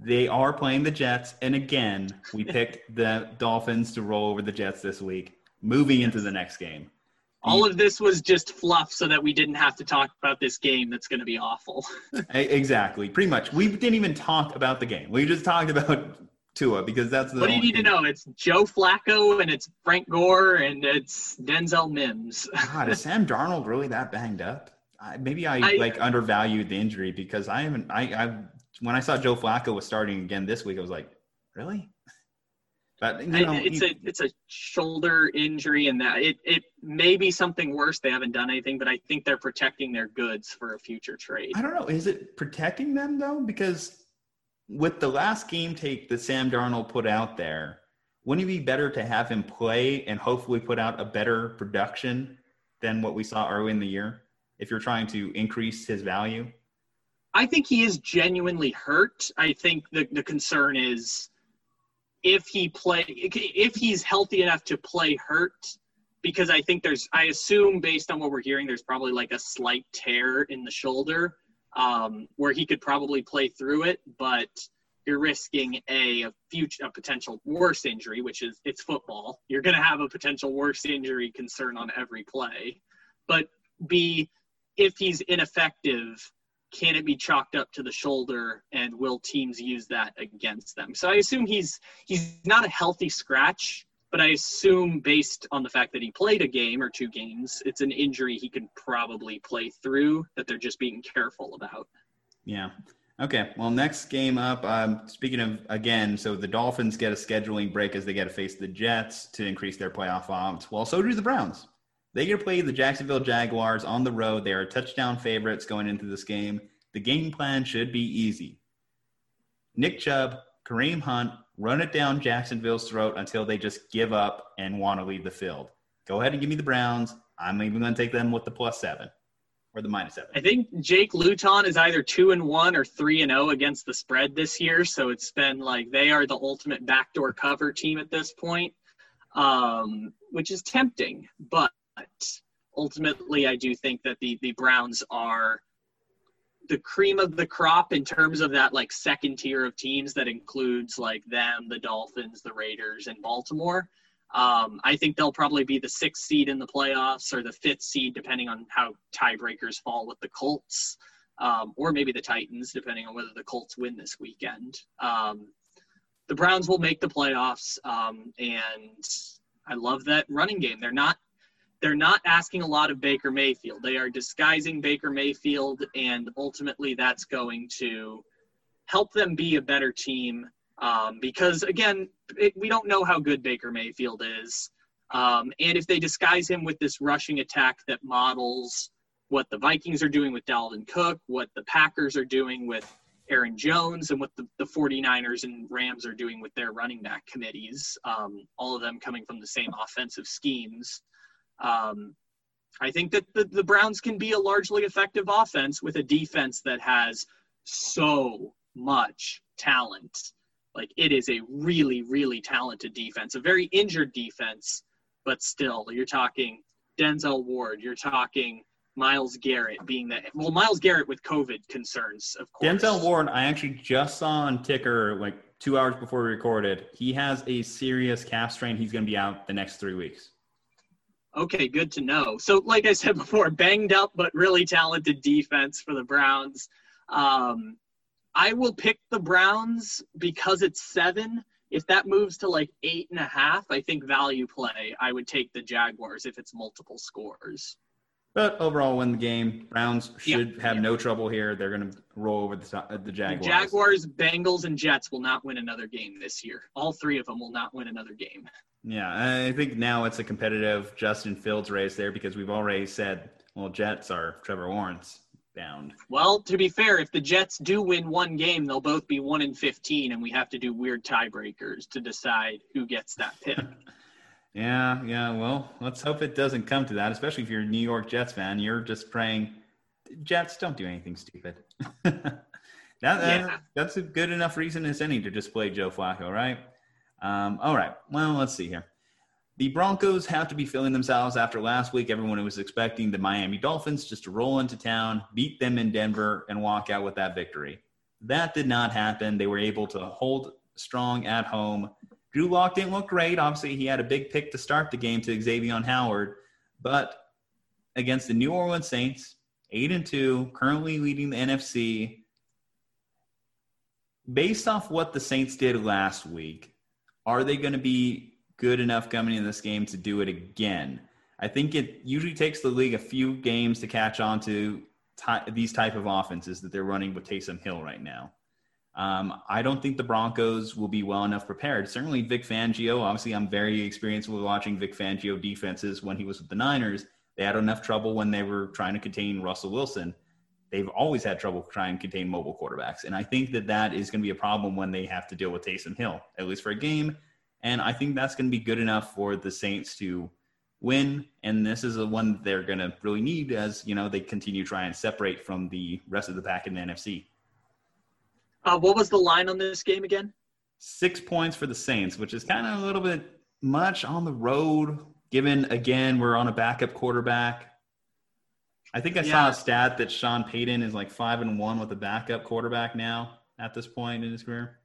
Speaker 1: they are playing the Jets. And again, we picked the Dolphins to roll over the Jets this week, moving into the next game.
Speaker 3: All of this was just fluff so that we didn't have to talk about this game that's going to be awful. *laughs*
Speaker 1: exactly. Pretty much. We didn't even talk about the game. We just talked about *laughs* Tua because that's the.
Speaker 3: What do you need to know? It's Joe Flacco and it's Frank Gore and it's Denzel Mims. *laughs*
Speaker 1: God, is Sam Darnold really that banged up? I, maybe I, I, like undervalued the injury because I haven't. I, I when I saw Joe Flacco was starting again this week, I was like, really?
Speaker 3: But you know, it's a it's a shoulder injury, and that it it may be something worse. They haven't done anything, but I think they're protecting their goods for a future trade.
Speaker 1: I don't know. Is it protecting them though? Because with the last game tape that Sam Darnold put out there, wouldn't it be better to have him play and hopefully put out a better production than what we saw early in the year if you're trying to increase his value?
Speaker 3: I think he is genuinely hurt. I think the, the concern is if he play if he's healthy enough to play hurt because I think there's I assume based on what we're hearing there's probably like a slight tear in the shoulder um, where he could probably play through it, but you're risking a, a future a potential worse injury, which is it's football. You're going to have a potential worse injury concern on every play. But B, if he's ineffective, can it be chalked up to the shoulder and will teams use that against them? So I assume he's he's not a healthy scratch but I assume based on the fact that he played a game or two games, it's an injury he can probably play through that they're just being careful about.
Speaker 1: Yeah. Okay. Well, next game up. Um, speaking of again, so the Dolphins get a scheduling break as they get to face the Jets to increase their playoff odds. Well, so do the Browns. They to play the Jacksonville Jaguars on the road. They are touchdown favorites going into this game. The game plan should be easy. Nick Chubb, Kareem Hunt, run it down Jacksonville's throat until they just give up and want to leave the field. Go ahead and give me the Browns. I'm even going to take them with the plus seven or the minus seven.
Speaker 3: I think Jake Luton is either two and one or three and zero oh against the spread this year. So it's been like they are the ultimate backdoor cover team at this point, um, which is tempting. But ultimately, I do think that the the Browns are the cream of the crop in terms of that like second tier of teams that includes like them, the Dolphins, the Raiders, and Baltimore. Um, I think they'll probably be the sixth seed in the playoffs or the fifth seed, depending on how tiebreakers fall with the Colts um, or maybe the Titans, depending on whether the Colts win this weekend. Um, the Browns will make the playoffs, um, and I love that running game. They're not they're not asking a lot of Baker Mayfield. They are disguising Baker Mayfield, and ultimately that's going to help them be a better team. Um, because again, it, we don't know how good Baker Mayfield is. Um, and if they disguise him with this rushing attack that models what the Vikings are doing with Dalvin Cook, what the Packers are doing with Aaron Jones, and what the, the 49ers and Rams are doing with their running back committees, um, all of them coming from the same offensive schemes, um, I think that the, the Browns can be a largely effective offense with a defense that has so much talent. Like it is a really, really talented defense, a very injured defense, but still, you're talking Denzel Ward, you're talking Myles Garrett being that well, Myles Garrett with COVID concerns, of course.
Speaker 1: Denzel Ward, I actually just saw on ticker like two hours before we recorded. He has a serious calf strain. He's going to be out the next three weeks.
Speaker 3: Okay, good to know. So, like I said *laughs* before, banged up but really talented defense for the Browns. Um, I will pick the Browns because it's seven. If that moves to like eight and a half, I think value play. I would take the Jaguars if it's multiple scores.
Speaker 1: But overall, win the game. Browns should have no trouble here. They're going to roll over the, the Jaguars.
Speaker 3: The Jaguars, Bengals, and Jets will not win another game this year. All three of them will not win another game.
Speaker 1: Yeah, I think now it's a competitive Justin Fields race there because we've already said, well, Jets are Trevor Lawrence bound.
Speaker 3: Well, to be fair, if the Jets do win one game, they'll both be one in fifteen, and we have to do weird tiebreakers to decide who gets that pick. *laughs*
Speaker 1: yeah, yeah. Well, let's hope it doesn't come to that. Especially if you're a New York Jets fan, you're just praying, Jets don't do anything stupid. *laughs* that, yeah. that's a good enough reason as any to just play Joe Flacco, right? Um, all right. Well, let's see here. The Broncos have to be feeling themselves after last week. Everyone was expecting the Miami Dolphins just to roll into town, beat them in Denver, and walk out with that victory. That did not happen. They were able to hold strong at home. Drew Lock didn't look great. Obviously, he had a big pick to start the game to Xavier Howard, but against the New Orleans Saints, eight and two, currently leading the NFC. Based off what the Saints did last week, are they going to be good enough coming in this game to do it again. I think it usually takes the league a few games to catch on to ty- these type of offenses that they're running with Taysom Hill right now. Um, I don't think the Broncos will be well enough prepared. Certainly, Vic Fangio. Obviously, I'm very experienced with watching Vic Fangio defenses when he was with the Niners. They had enough trouble when they were trying to contain Russell Wilson. They've always had trouble trying to contain mobile quarterbacks, and I think that that is going to be a problem when they have to deal with Taysom Hill, at least for a game. And I think that's going to be good enough for the Saints to win. And this is the one they're going to really need as, you know, they continue to try and separate from the rest of the pack in the NFC.
Speaker 3: Uh, what was the line on this game again?
Speaker 1: Six points for the Saints, which is kind of a little bit much on the road, given, again, we're on a backup quarterback. I think I yeah. saw a stat that Sean Payton is like five and one with a backup quarterback now at this point in his career.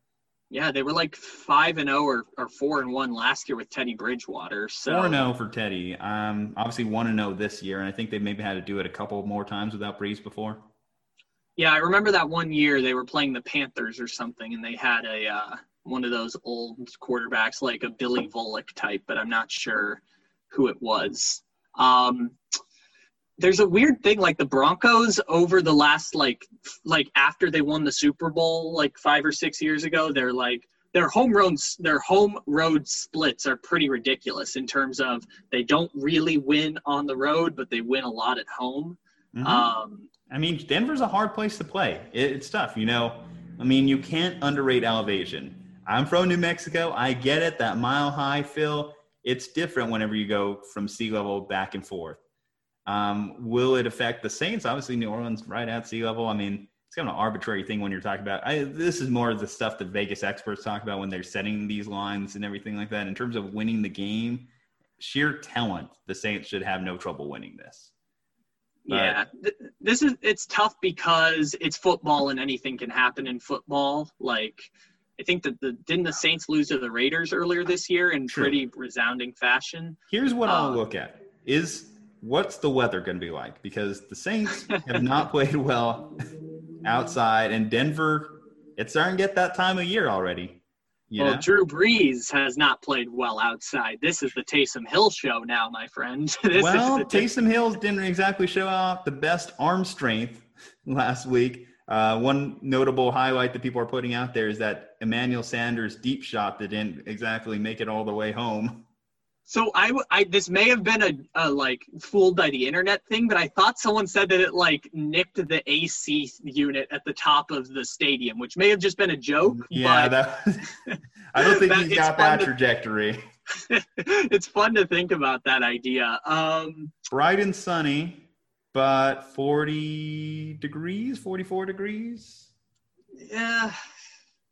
Speaker 3: Yeah, they were like five and zero or, or four and one last year with Teddy Bridgewater. So
Speaker 1: four and zero oh for Teddy. Um, obviously one and zero this year, and I think they maybe had to do it a couple more times without Brees before.
Speaker 3: Yeah, I remember that one year they were playing the Panthers or something, and they had a uh, one of those old quarterbacks like a Billy Volek type, but I'm not sure who it was. Um, there's a weird thing like the Broncos over the last like like after they won the Super Bowl like 5 or 6 years ago they're like their home roads their home road splits are pretty ridiculous in terms of they don't really win on the road but they win a lot at home. Mm-hmm. Um,
Speaker 1: I mean Denver's a hard place to play. It, it's tough, you know. I mean you can't underrate elevation. I'm from New Mexico. I get it that mile high feel. It's different whenever you go from sea level back and forth. Um, will it affect the Saints? Obviously, New Orleans right at sea level. I mean, it's kind of an arbitrary thing when you're talking about. I, this is more of the stuff that Vegas experts talk about when they're setting these lines and everything like that. In terms of winning the game, sheer talent, the Saints should have no trouble winning this.
Speaker 3: But, yeah, this is it's tough because it's football and anything can happen in football. Like I think that the didn't the Saints lose to the Raiders earlier this year in true. pretty resounding fashion.
Speaker 1: Here's what I'll uh, look at: is what's the weather going to be like? Because the Saints have not *laughs* played well outside, and Denver, it's starting to get that time of year already.
Speaker 3: You well, know? Drew Brees has not played well outside. This is the Taysom Hill show now, my friend. *laughs*
Speaker 1: well, Taysom Hill didn't exactly show off the best arm strength *laughs* last week. Uh, one notable highlight that people are putting out there is that Emmanuel Sanders' deep shot that didn't exactly make it all the way home.
Speaker 3: So I, I this may have been a, a like fooled by the internet thing, but I thought someone said that it like nicked the AC unit at the top of the stadium, which may have just been a joke.
Speaker 1: Yeah, that, *laughs* I don't think that, he's got that to, trajectory. *laughs*
Speaker 3: it's fun to think about that idea. Um,
Speaker 1: Bright and sunny, but 40 degrees, 44 degrees.
Speaker 3: Yeah,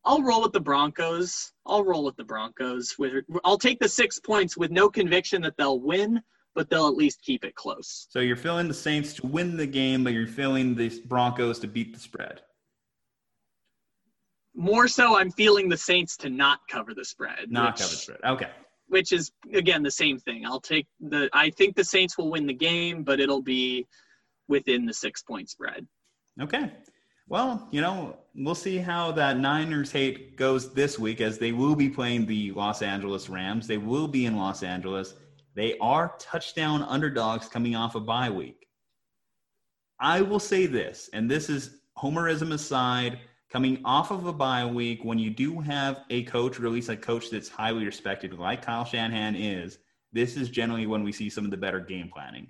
Speaker 3: I'll roll with the Broncos. I'll roll with the Broncos. With I'll take the six points with no conviction that they'll win, but they'll at least keep it close.
Speaker 1: So you're feeling the Saints to win the game, but you're feeling the Broncos to beat the spread.
Speaker 3: More so, I'm feeling the Saints to not cover the spread.
Speaker 1: Not
Speaker 3: which,
Speaker 1: cover the spread. Okay.
Speaker 3: Which is again the same thing. I'll take the. I think the Saints will win the game, but it'll be within the six point spread.
Speaker 1: Okay. Well, you know, we'll see how that Niners hate goes this week as they will be playing the Los Angeles Rams. They will be in Los Angeles. They are touchdown underdogs coming off a bye week. I will say this, and this is homerism aside, coming off of a bye week, when you do have a coach, or at least a coach that's highly respected, like Kyle Shanahan is, this is generally when we see some of the better game planning.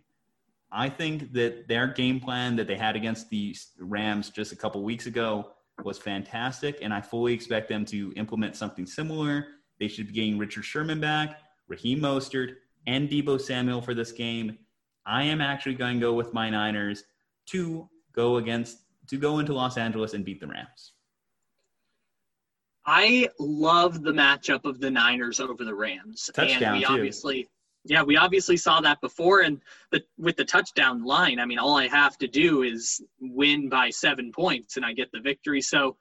Speaker 1: I think that their game plan that they had against the Rams just a couple weeks ago was fantastic, and I fully expect them to implement something similar. They should be getting Richard Sherman back, Raheem Mostert, and Deebo Samuel for this game. I am actually going to go with my Niners to go against to go into Los Angeles and beat the Rams.
Speaker 3: I love the matchup of the Niners over the Rams.
Speaker 1: Touchdown
Speaker 3: and we
Speaker 1: too.
Speaker 3: obviously yeah, we obviously saw that before and the, with the touchdown line, I mean all I have to do is win by 7 points and I get the victory. So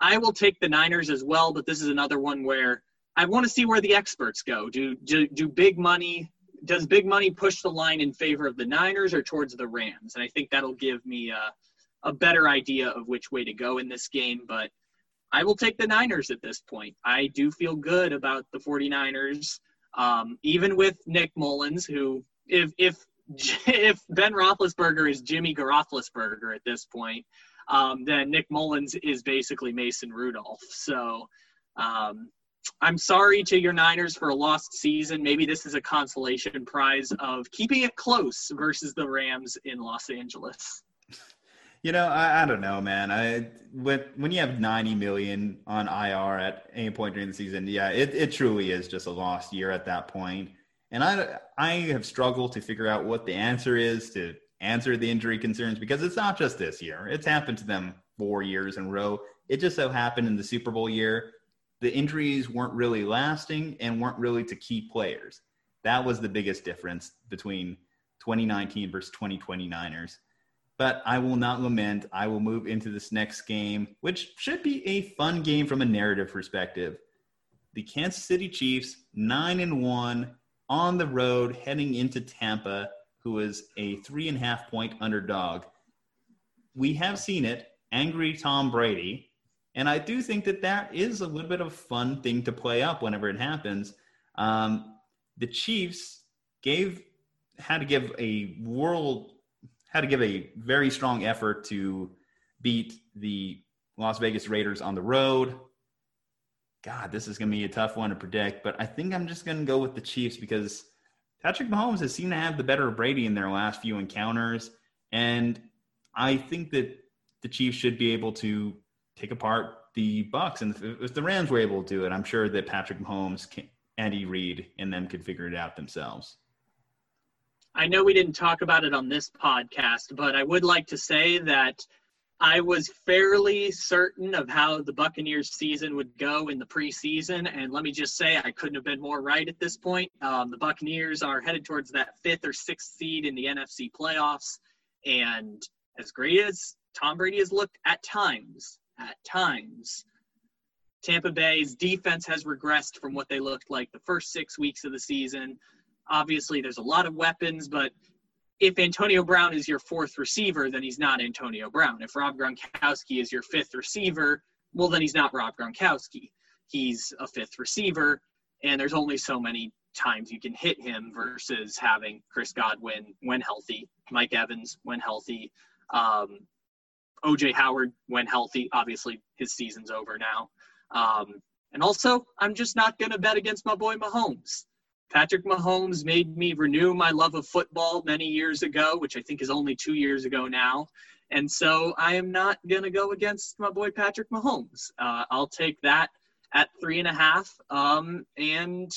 Speaker 3: I will take the Niners as well, but this is another one where I want to see where the experts go. Do, do do big money does big money push the line in favor of the Niners or towards the Rams? And I think that'll give me a, a better idea of which way to go in this game. But I will take the Niners at this point. I do feel good about the 49ers, um, even with Nick Mullens, who, if, if, *laughs* if Ben Roethlisberger is Jimmy Garoppolosberger at this point, um, then Nick Mullens is basically Mason Rudolph. So, um, I'm sorry to your Niners for a lost season. Maybe this is a consolation prize of keeping it close versus the Rams in Los Angeles.
Speaker 1: You know, I, I don't know, man. I when when you have 90 million on IR at any point during the season, yeah, it, it truly is just a lost year at that point. And I I have struggled to figure out what the answer is to answer the injury concerns because it's not just this year. It's happened to them four years in a row. It just so happened in the Super Bowl year the injuries weren't really lasting and weren't really to key players. That was the biggest difference between 2019 versus 2020 Niners. But I will not lament. I will move into this next game, which should be a fun game from a narrative perspective. The Kansas City Chiefs, nine and one on the road, heading into Tampa, who is a three and a half point underdog. We have seen it. Angry Tom Brady, and I do think that that is a little bit of a fun thing to play up whenever it happens. Um, the Chiefs gave had to give a world had to give a very strong effort to beat the Las Vegas Raiders on the road. God, this is going to be a tough one to predict, but I think I'm just going to go with the Chiefs because Patrick Mahomes has seemed to have the better of Brady in their last few encounters, and I think that the Chiefs should be able to take apart the Bucs. And if the Rams were able to do it, I'm sure that Patrick Mahomes, Andy Reid, and them could figure it out themselves.
Speaker 3: I know we didn't talk about it on this podcast, but I would like to say that I was fairly certain of how the Buccaneers season would go in the preseason. And let me just say, I couldn't have been more right at this point. Um, the Buccaneers are headed towards that fifth or sixth seed in the NFC playoffs. And as great as Tom Brady has looked at times, at times, Tampa Bay's defense has regressed from what they looked like the first six weeks of the season. Obviously, there's a lot of weapons, but if Antonio Brown is your fourth receiver, then he's not Antonio Brown. If Rob Gronkowski is your fifth receiver, well, then he's not Rob Gronkowski. He's a fifth receiver, and there's only so many times you can hit him versus having Chris Godwin when healthy, Mike Evans when healthy, um, OJ Howard when healthy. Obviously, his season's over now. Um, and also, I'm just not going to bet against my boy Mahomes. Patrick Mahomes made me renew my love of football many years ago, which I think is only two years ago now. And so I am not going to go against my boy Patrick Mahomes. Uh, I'll take that at three and a half. Um, and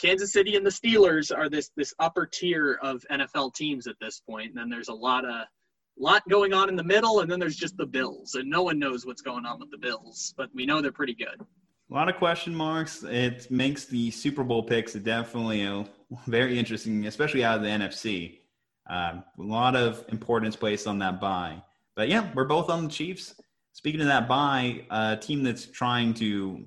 Speaker 3: Kansas City and the Steelers are this this upper tier of NFL teams at this point. And then there's a lot of lot going on in the middle, and then there's just the Bills, and no one knows what's going on with the Bills, but we know they're pretty good.
Speaker 1: A lot of question marks. It makes the Super Bowl picks definitely a, very interesting, especially out of the NFC. Uh, a lot of importance placed on that bye. But yeah, we're both on the Chiefs. Speaking of that bye, a team that's trying to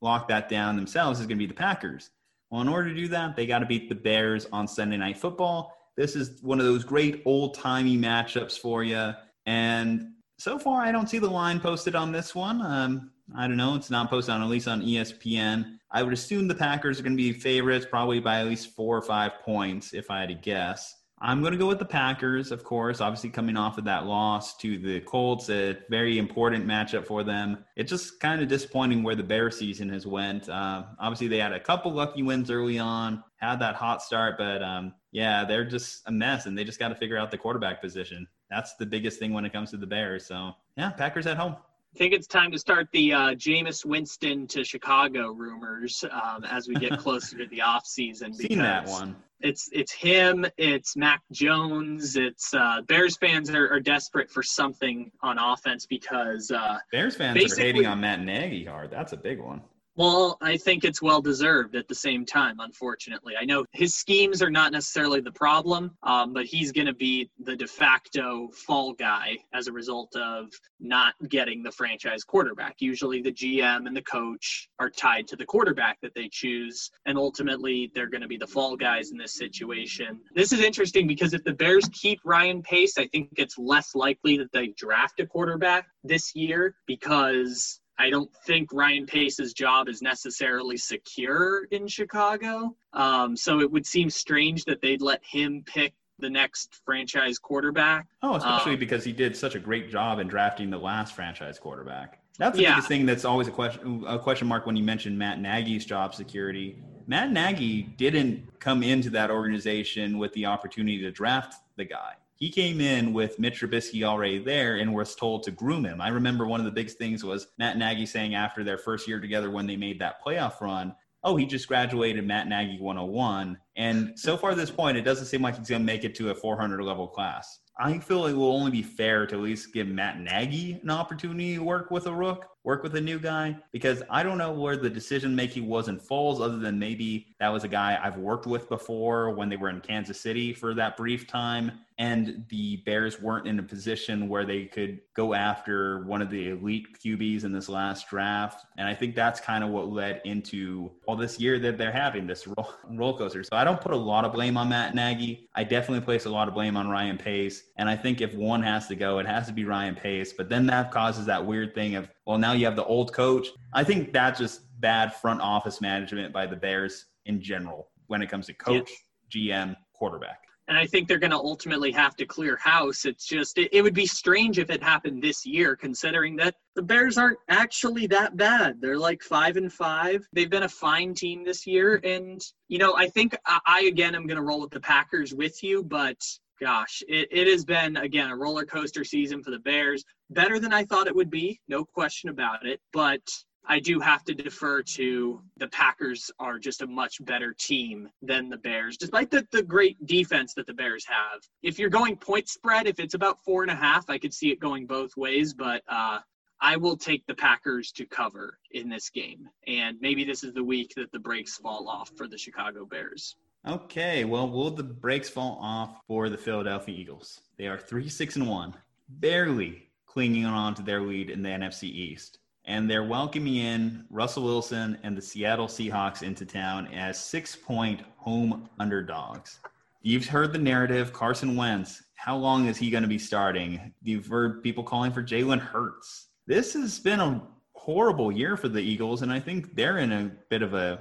Speaker 1: lock that down themselves is going to be the Packers. Well, in order to do that, they got to beat the Bears on Sunday Night Football. This is one of those great old timey matchups for you. And so far, I don't see the line posted on this one. Um, I don't know. It's not posted on at least on ESPN. I would assume the Packers are going to be favorites, probably by at least four or five points, if I had to guess. I'm going to go with the Packers, of course, obviously coming off of that loss to the Colts, a very important matchup for them. It's just kind of disappointing where the Bear season has went. Uh, obviously, they had a couple lucky wins early on, had that hot start, but um, yeah, they're just a mess, and they just got to figure out the quarterback position. That's the biggest thing when it comes to the Bears. So yeah, Packers at home.
Speaker 3: I think it's time to start the uh, Jameis Winston to Chicago rumors um, as we get *laughs* closer to the off season.
Speaker 1: Seen that one.
Speaker 3: It's it's him. It's Mac Jones. It's uh, Bears fans are, are desperate for something on offense because uh,
Speaker 1: Bears fans are hating on Matt Nagy hard. That's a big one.
Speaker 3: Well, I think it's well deserved at the same time, unfortunately. I know his schemes are not necessarily the problem, um, but he's going to be the de facto fall guy as a result of not getting the franchise quarterback. Usually the GM and the coach are tied to the quarterback that they choose, and ultimately they're going to be the fall guys in this situation. This is interesting because if the Bears keep Ryan Pace, I think it's less likely that they draft a quarterback this year because I don't think Ryan Pace's job is necessarily secure in Chicago. Um, so it would seem strange that they'd let him pick the next franchise quarterback.
Speaker 1: Oh, especially um, because he did such a great job in drafting the last franchise quarterback. That's the yeah. biggest thing that's always a question a question mark when you mention Matt Nagy's job security. Matt Nagy didn't come into that organization with the opportunity to draft the guy he came in with Mitch Trubisky already there and was told to groom him. I remember one of the big things was Matt Nagy saying after their first year together when they made that playoff run, oh, he just graduated Matt Nagy 101. And so far at this point, it doesn't seem like he's going to make it to a 400 level class. I feel it will only be fair to at least give Matt Nagy an opportunity to work with a rook, work with a new guy, because I don't know where the decision making was in Foles, other than maybe that was a guy I've worked with before when they were in Kansas City for that brief time and the Bears weren't in a position where they could go after one of the elite QBs in this last draft. And I think that's kind of what led into all this year that they're having this roll coaster. So I don't put a lot of blame on Matt Nagy. I definitely place a lot of blame on Ryan Pace. And I think if one has to go, it has to be Ryan Pace. But then that causes that weird thing of, well, now you have the old coach. I think that's just bad front office management by the Bears in general when it comes to coach, GM, quarterback
Speaker 3: and I think they're going to ultimately have to clear house. It's just it, it, would be strange if it happened this year, considering that the Bears aren't actually that bad. They're like five and five. They've been a fine team this year, and you know I think I, I again am going to roll with the Packers with you, but gosh, it, it has been again a roller coaster season for the Bears. Better than I thought it would be, no question about it, but I do have to defer to the Packers are just a much better team than the Bears, despite the, the great defense that the Bears have. If you're going point spread, if it's about four and a half, I could see it going both ways, but uh, I will take the Packers to cover in this game. And maybe this is the week that the brakes fall off for the Chicago Bears.
Speaker 1: Okay, well, will the brakes fall off for the Philadelphia Eagles? They are 3 6 and 1, barely clinging on to their lead in the NFC East and they're welcoming in Russell Wilson and the Seattle Seahawks into town as six point home underdogs. You've heard the narrative Carson Wentz. How long is he going to be starting? You've heard people calling for Jalen Hurts. This has been a horrible year for the Eagles, and I think they're in a bit of a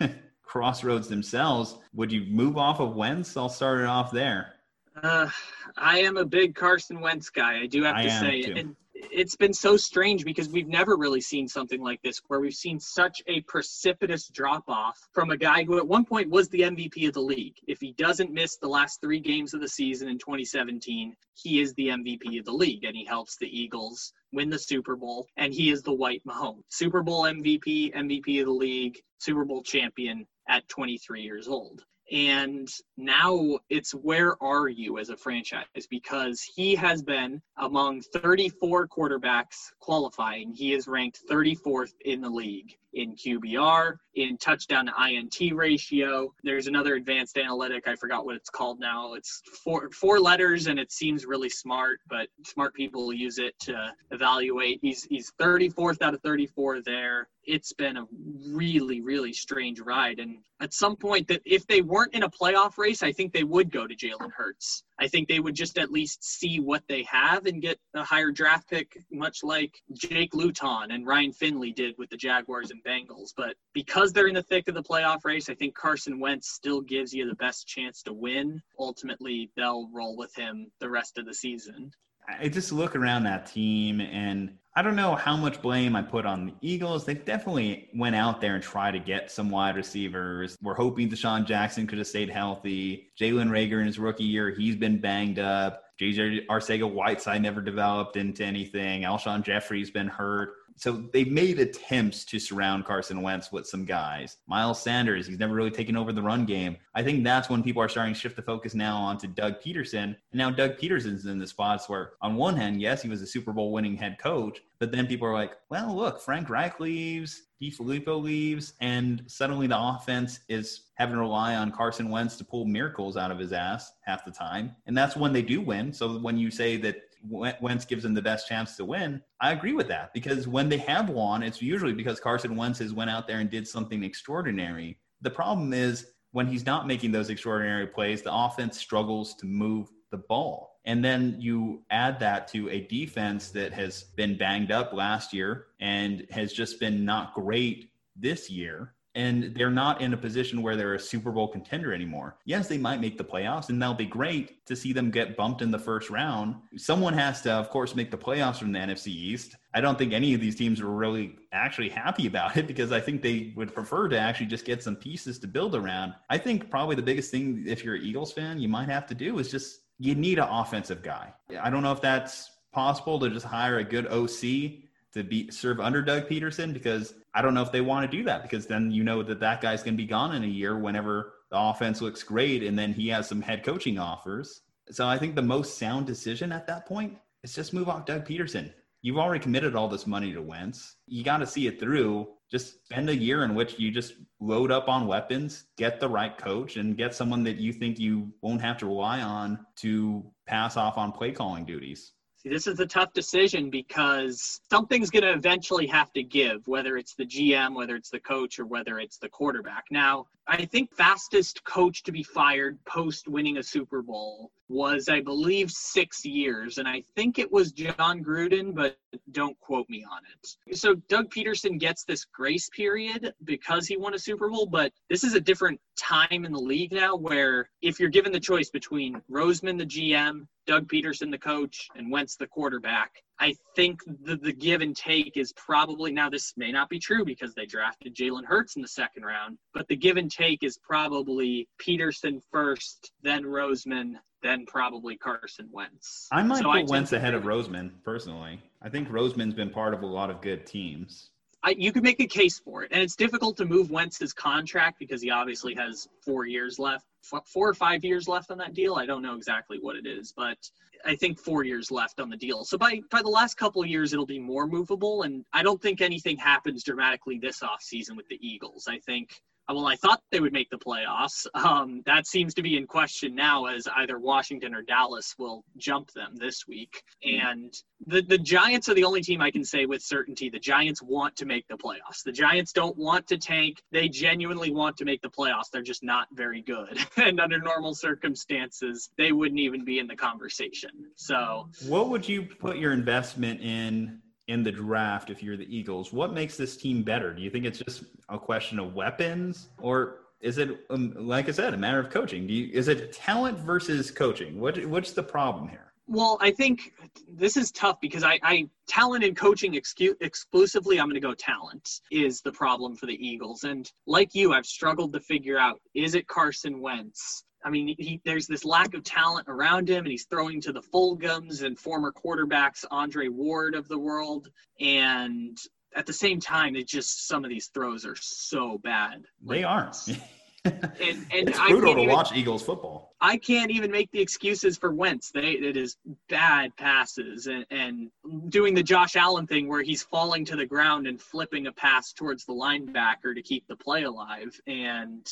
Speaker 1: *laughs* crossroads themselves. Would you move off of Wentz? I'll start it off there.
Speaker 3: Uh, I am a big Carson Wentz guy. I do have to say, and it's been so strange because we've never really seen something like this where we've seen such a precipitous drop off from a guy who at one point was the MVP of the league. If he doesn't miss the last three games of the season in 2017, he is the MVP of the league and he helps the Eagles win the Super Bowl and he is the white Mahomes. Super Bowl MVP, MVP of the league, Super Bowl champion at 23 years old. And now it's where are you as a franchise? Because he has been among 34 quarterbacks qualifying. He is ranked 34th in the league in QBR, in touchdown to INT ratio. There's another advanced analytic. I forgot what it's called now. It's four four letters and it seems really smart, but smart people use it to evaluate. He's he's 34th out of 34 there it's been a really really strange ride. And at some point that if they weren't in a playoff race i think they would go to jalen hurts. I think they would just at least see what they have and get a higher draft pick much like jake luton and ryan finley did with the jaguars and bengals. But because they're in the thick of the playoff race i think carson wentz still gives you the best chance to win. Ultimately they'll roll with him the rest of the season
Speaker 1: I just look around that team and I don't know how much blame I put on the Eagles. They definitely went out there and tried to get some wide receivers. We're hoping DeSean Jackson could have stayed healthy. Jalen Reagor in his rookie year, he's been banged up. JJ Arcega Whiteside never developed into anything. Alshon Jeffery's been hurt. So they've made attempts to surround Carson Wentz with some guys. Miles Sanders, he's never really taken over the run game. I think that's when people are starting to shift the focus now onto Doug Pederson. And now Doug Pederson's in the spots where, on one hand, yes, he was a Super Bowl winning head coach, but then people are like, well, look, Frank Reich leaves, DeFilippo leaves, and suddenly the offense is having to rely on Carson Wentz to pull miracles out of his ass half the time. And that's when they do win. So when you say that Wentz gives them the best chance to win. I agree with that because when they have won, it's usually because Carson Wentz has went out there and did something extraordinary. The problem is when he's not making those extraordinary plays, the offense struggles to move the ball. And then you add that to a defense that has been banged up last year and has just been not great this year and they're not in a position where they're a Super Bowl contender anymore. Yes, they might make the playoffs, and that'll be great to see them get bumped in the first round. Someone has to, of course, make the playoffs from the NFC East. I don't think any of these teams are really actually happy about it because I think they would prefer to actually just get some pieces to build around. I think probably the biggest thing, if you're an Eagles fan, you might have to do is just you need an offensive guy. I don't know if that's possible to just hire a good OC to be serve under Doug Pederson because I don't know if they want to do that because then you know that that guy's going to be gone in a year whenever the offense looks great and then he has some head coaching offers. So I think the most sound decision at that point is just move off Doug Pederson. You've already committed all this money to Wentz. You got to see it through. Just spend a year in which you just load up on weapons, get the right coach, and get someone that you think you won't have to rely on to pass off on play calling duties.
Speaker 3: See, this is a tough decision because something's going to eventually have to give, whether it's the GM, whether it's the coach, or whether it's the quarterback. Now, I think fastest coach to be fired post winning a Super Bowl was, I believe, six years. And I think it was Jon Gruden, but don't quote me on it. So Doug Pederson gets this grace period because he won a Super Bowl, but this is a different time in the league now where if you're given the choice between Roseman, the GM, Doug Pederson, the coach, and Wentz, the quarterback, I think the, the give and take is probably now this may not be true because they drafted Jalen Hurts in the second round, but the give and take is probably Pederson first, then Roseman, then probably Carson Wentz.
Speaker 1: I might so put I Wentz ahead of Roseman personally. I think Roseman's been part of a lot of good teams.
Speaker 3: I, you could make a case for it, and it's difficult to move Wentz's contract because he obviously has four years left, four or five years left on that deal. I don't know exactly what it is, but I think four years left on the deal. So by by the last couple of years, it'll be more movable, and I don't think anything happens dramatically this offseason with the Eagles. I think well, I thought they would make the playoffs. Um, that seems to be in question now as either Washington or Dallas will jump them this week. And the, the Giants are the only team I can say with certainty the Giants want to make the playoffs. The Giants don't want to tank. They genuinely want to make the playoffs. They're just not very good. *laughs* and under normal circumstances, they wouldn't even be in the conversation. So,
Speaker 1: what would you put your investment in in the draft if you're the Eagles. What makes this team better? Do you think it's just a question of weapons or is it um, like I said a matter of coaching? Do you, is it talent versus coaching? What what's the problem here?
Speaker 3: Well, I think this is tough because I, I talent and coaching excu- exclusively. I'm going to go talent is the problem for the Eagles, and like you, I've struggled to figure out: is it Carson Wentz? I mean, he, there's this lack of talent around him, and he's throwing to the Fulghams and former quarterbacks, Andre Ward of the world. And at the same time, it just some of these throws are so bad.
Speaker 1: They are. *laughs*
Speaker 3: and, and
Speaker 1: it's
Speaker 3: I
Speaker 1: brutal
Speaker 3: can't
Speaker 1: to
Speaker 3: even-
Speaker 1: watch Eagles football.
Speaker 3: I can't even make the excuses for Wentz. They it is bad passes and, and doing the Josh Allen thing where he's falling to the ground and flipping a pass towards the linebacker to keep the play alive. And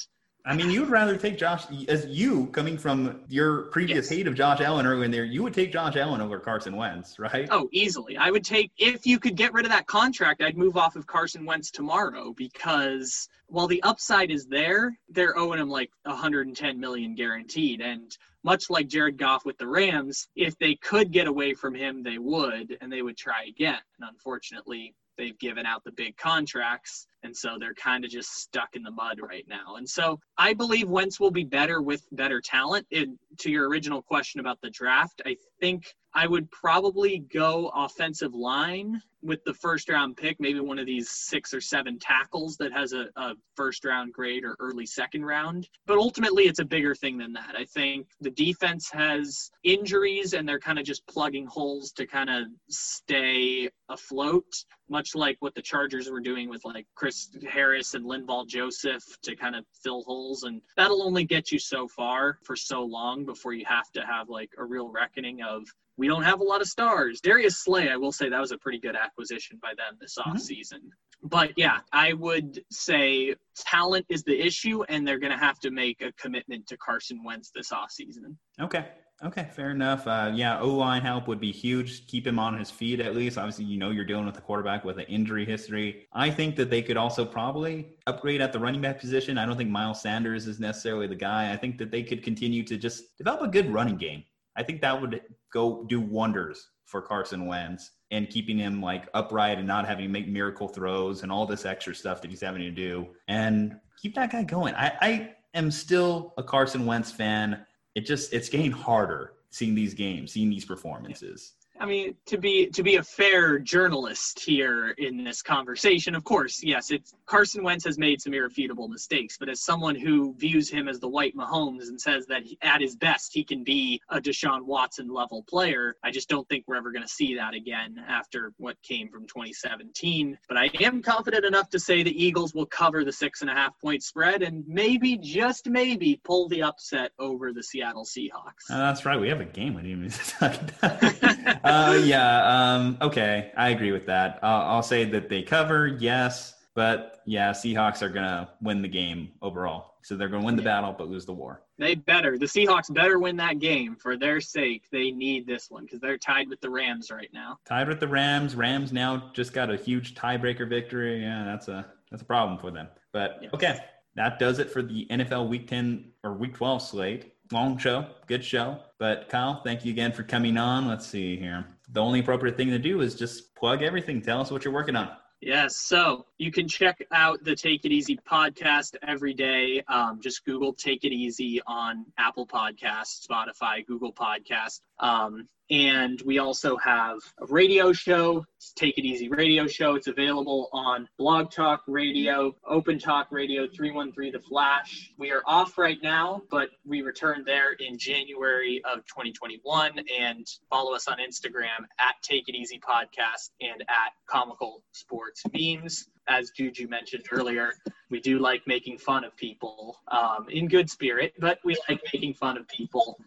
Speaker 1: I mean, you would rather take Josh as you coming from your previous hate of Josh Allen earlier in there. You would take Josh Allen over Carson Wentz, right?
Speaker 3: oh, easily. I would take if you could get rid of that contract, I'd move off of Carson Wentz tomorrow because while the upside is there, they're owing him like 110 million guaranteed. And much like Jared Goff with the Rams, if they could get away from him, they would, and they would try again. And unfortunately, they've given out the big contracts, and so they're kind of just stuck in the mud right now. And so I believe Wentz will be better with better talent. And to your original question about the draft, I think I would probably go offensive line with the first round pick, maybe one of these six or seven tackles that has a, a first round grade or early second round. But ultimately, it's a bigger thing than that. I think the defense has injuries and they're kind of just plugging holes to kind of stay afloat, much like what the Chargers were doing with like Chris Harris and Linval Joseph to kind of fill holes. And that'll only get you so far for so long before you have to have like a real reckoning of we don't have a lot of stars. Darius Slay, I will say that was a pretty good acquisition by them this mm-hmm. offseason. But yeah, I would say talent is the issue, and they're going to have to make a commitment to Carson Wentz this offseason.
Speaker 1: Okay. Okay, fair enough. Uh, yeah, O line help would be huge. Keep him on his feet at least. Obviously, you know you're dealing with a quarterback with an injury history. I think that they could also probably upgrade at the running back position. I don't think Miles Sanders is necessarily the guy. I think that they could continue to just develop a good running game. I think that would go do wonders for Carson Wentz and keeping him like upright and not having to make miracle throws and all this extra stuff that he's having to do and keep that guy going. I, I am still a Carson Wentz fan. It just it's getting harder seeing these games, seeing these performances.
Speaker 3: I mean, to be to be a fair journalist here in this conversation, of course, yes, it's Carson Wentz has made some irrefutable mistakes, but as someone who views him as the white Mahomes and says that he, at his best he can be a Deshaun Watson level player, I just don't think we're ever going to see that again after what came from 2017. But I am confident enough to say the Eagles will cover the six and a half point spread and maybe just maybe pull the upset over the Seattle Seahawks.
Speaker 1: Uh, that's right. We have a game we didn't even *laughs* talk about. *laughs* uh, *laughs* yeah. Um, okay. I agree with that. Uh, I'll say that they cover, yes. But yeah, Seahawks are going to win the game overall. So they're going to win the battle, but lose the war.
Speaker 3: They better. The Seahawks better win that game for their sake. They need this one because they're tied with the Rams right now.
Speaker 1: Tied with the Rams. Rams now just got a huge tiebreaker victory. Yeah, that's a that's a problem for them. But okay, that does it for the NFL Week 10 or Week 12 slate. Long show, good show. But Kyle, thank you again for coming on. Let's see here. The only appropriate thing to do is just plug everything. Tell us what you're working on.
Speaker 3: Yes, so you can check out the Take It Easy podcast every day. Um, just Google Take It Easy on Apple Podcasts, Spotify, Google Podcast. Um, and we also have a radio show, Take It Easy Radio Show. It's available on Blog Talk Radio, Open Talk Radio, 313 The Flash. We are off right now, but we return there in January of 2021. And follow us on Instagram at Take It Easy Podcast and at Comical Sports Memes. As Juju mentioned earlier, we do like making fun of people um, in good spirit, but we like making fun of people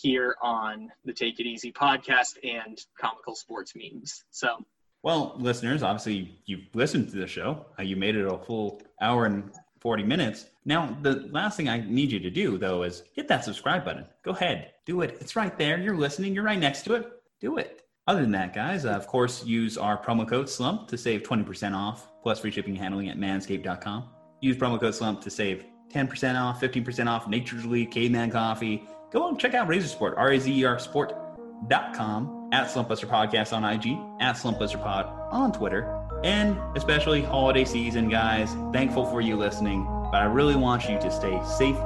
Speaker 3: here on the Take It Easy podcast and comical sports memes. So,
Speaker 1: well, listeners, obviously you've listened to the show. Uh, you made it a full hour and 40 minutes. Now, the last thing I need you to do, though, is hit that subscribe button. Go ahead, do it. It's right there. You're listening, you're right next to it. Do it. Other than that, guys, uh, of course, use our promo code SLUMP to save 20% off, plus free shipping and handling at manscaped.com. Use promo code SLUMP to save 10% off, 15% off Nature's Leaf, Caveman Coffee. Go and check out Razer Sport, R A Z E R Sport.com, at Slumpbuster Podcast on IG, at Slumpbuster Pod on Twitter, and especially holiday season, guys. Thankful for you listening, but I really want you to stay safe,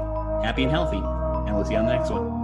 Speaker 1: happy, and healthy, and we'll see you on the next one.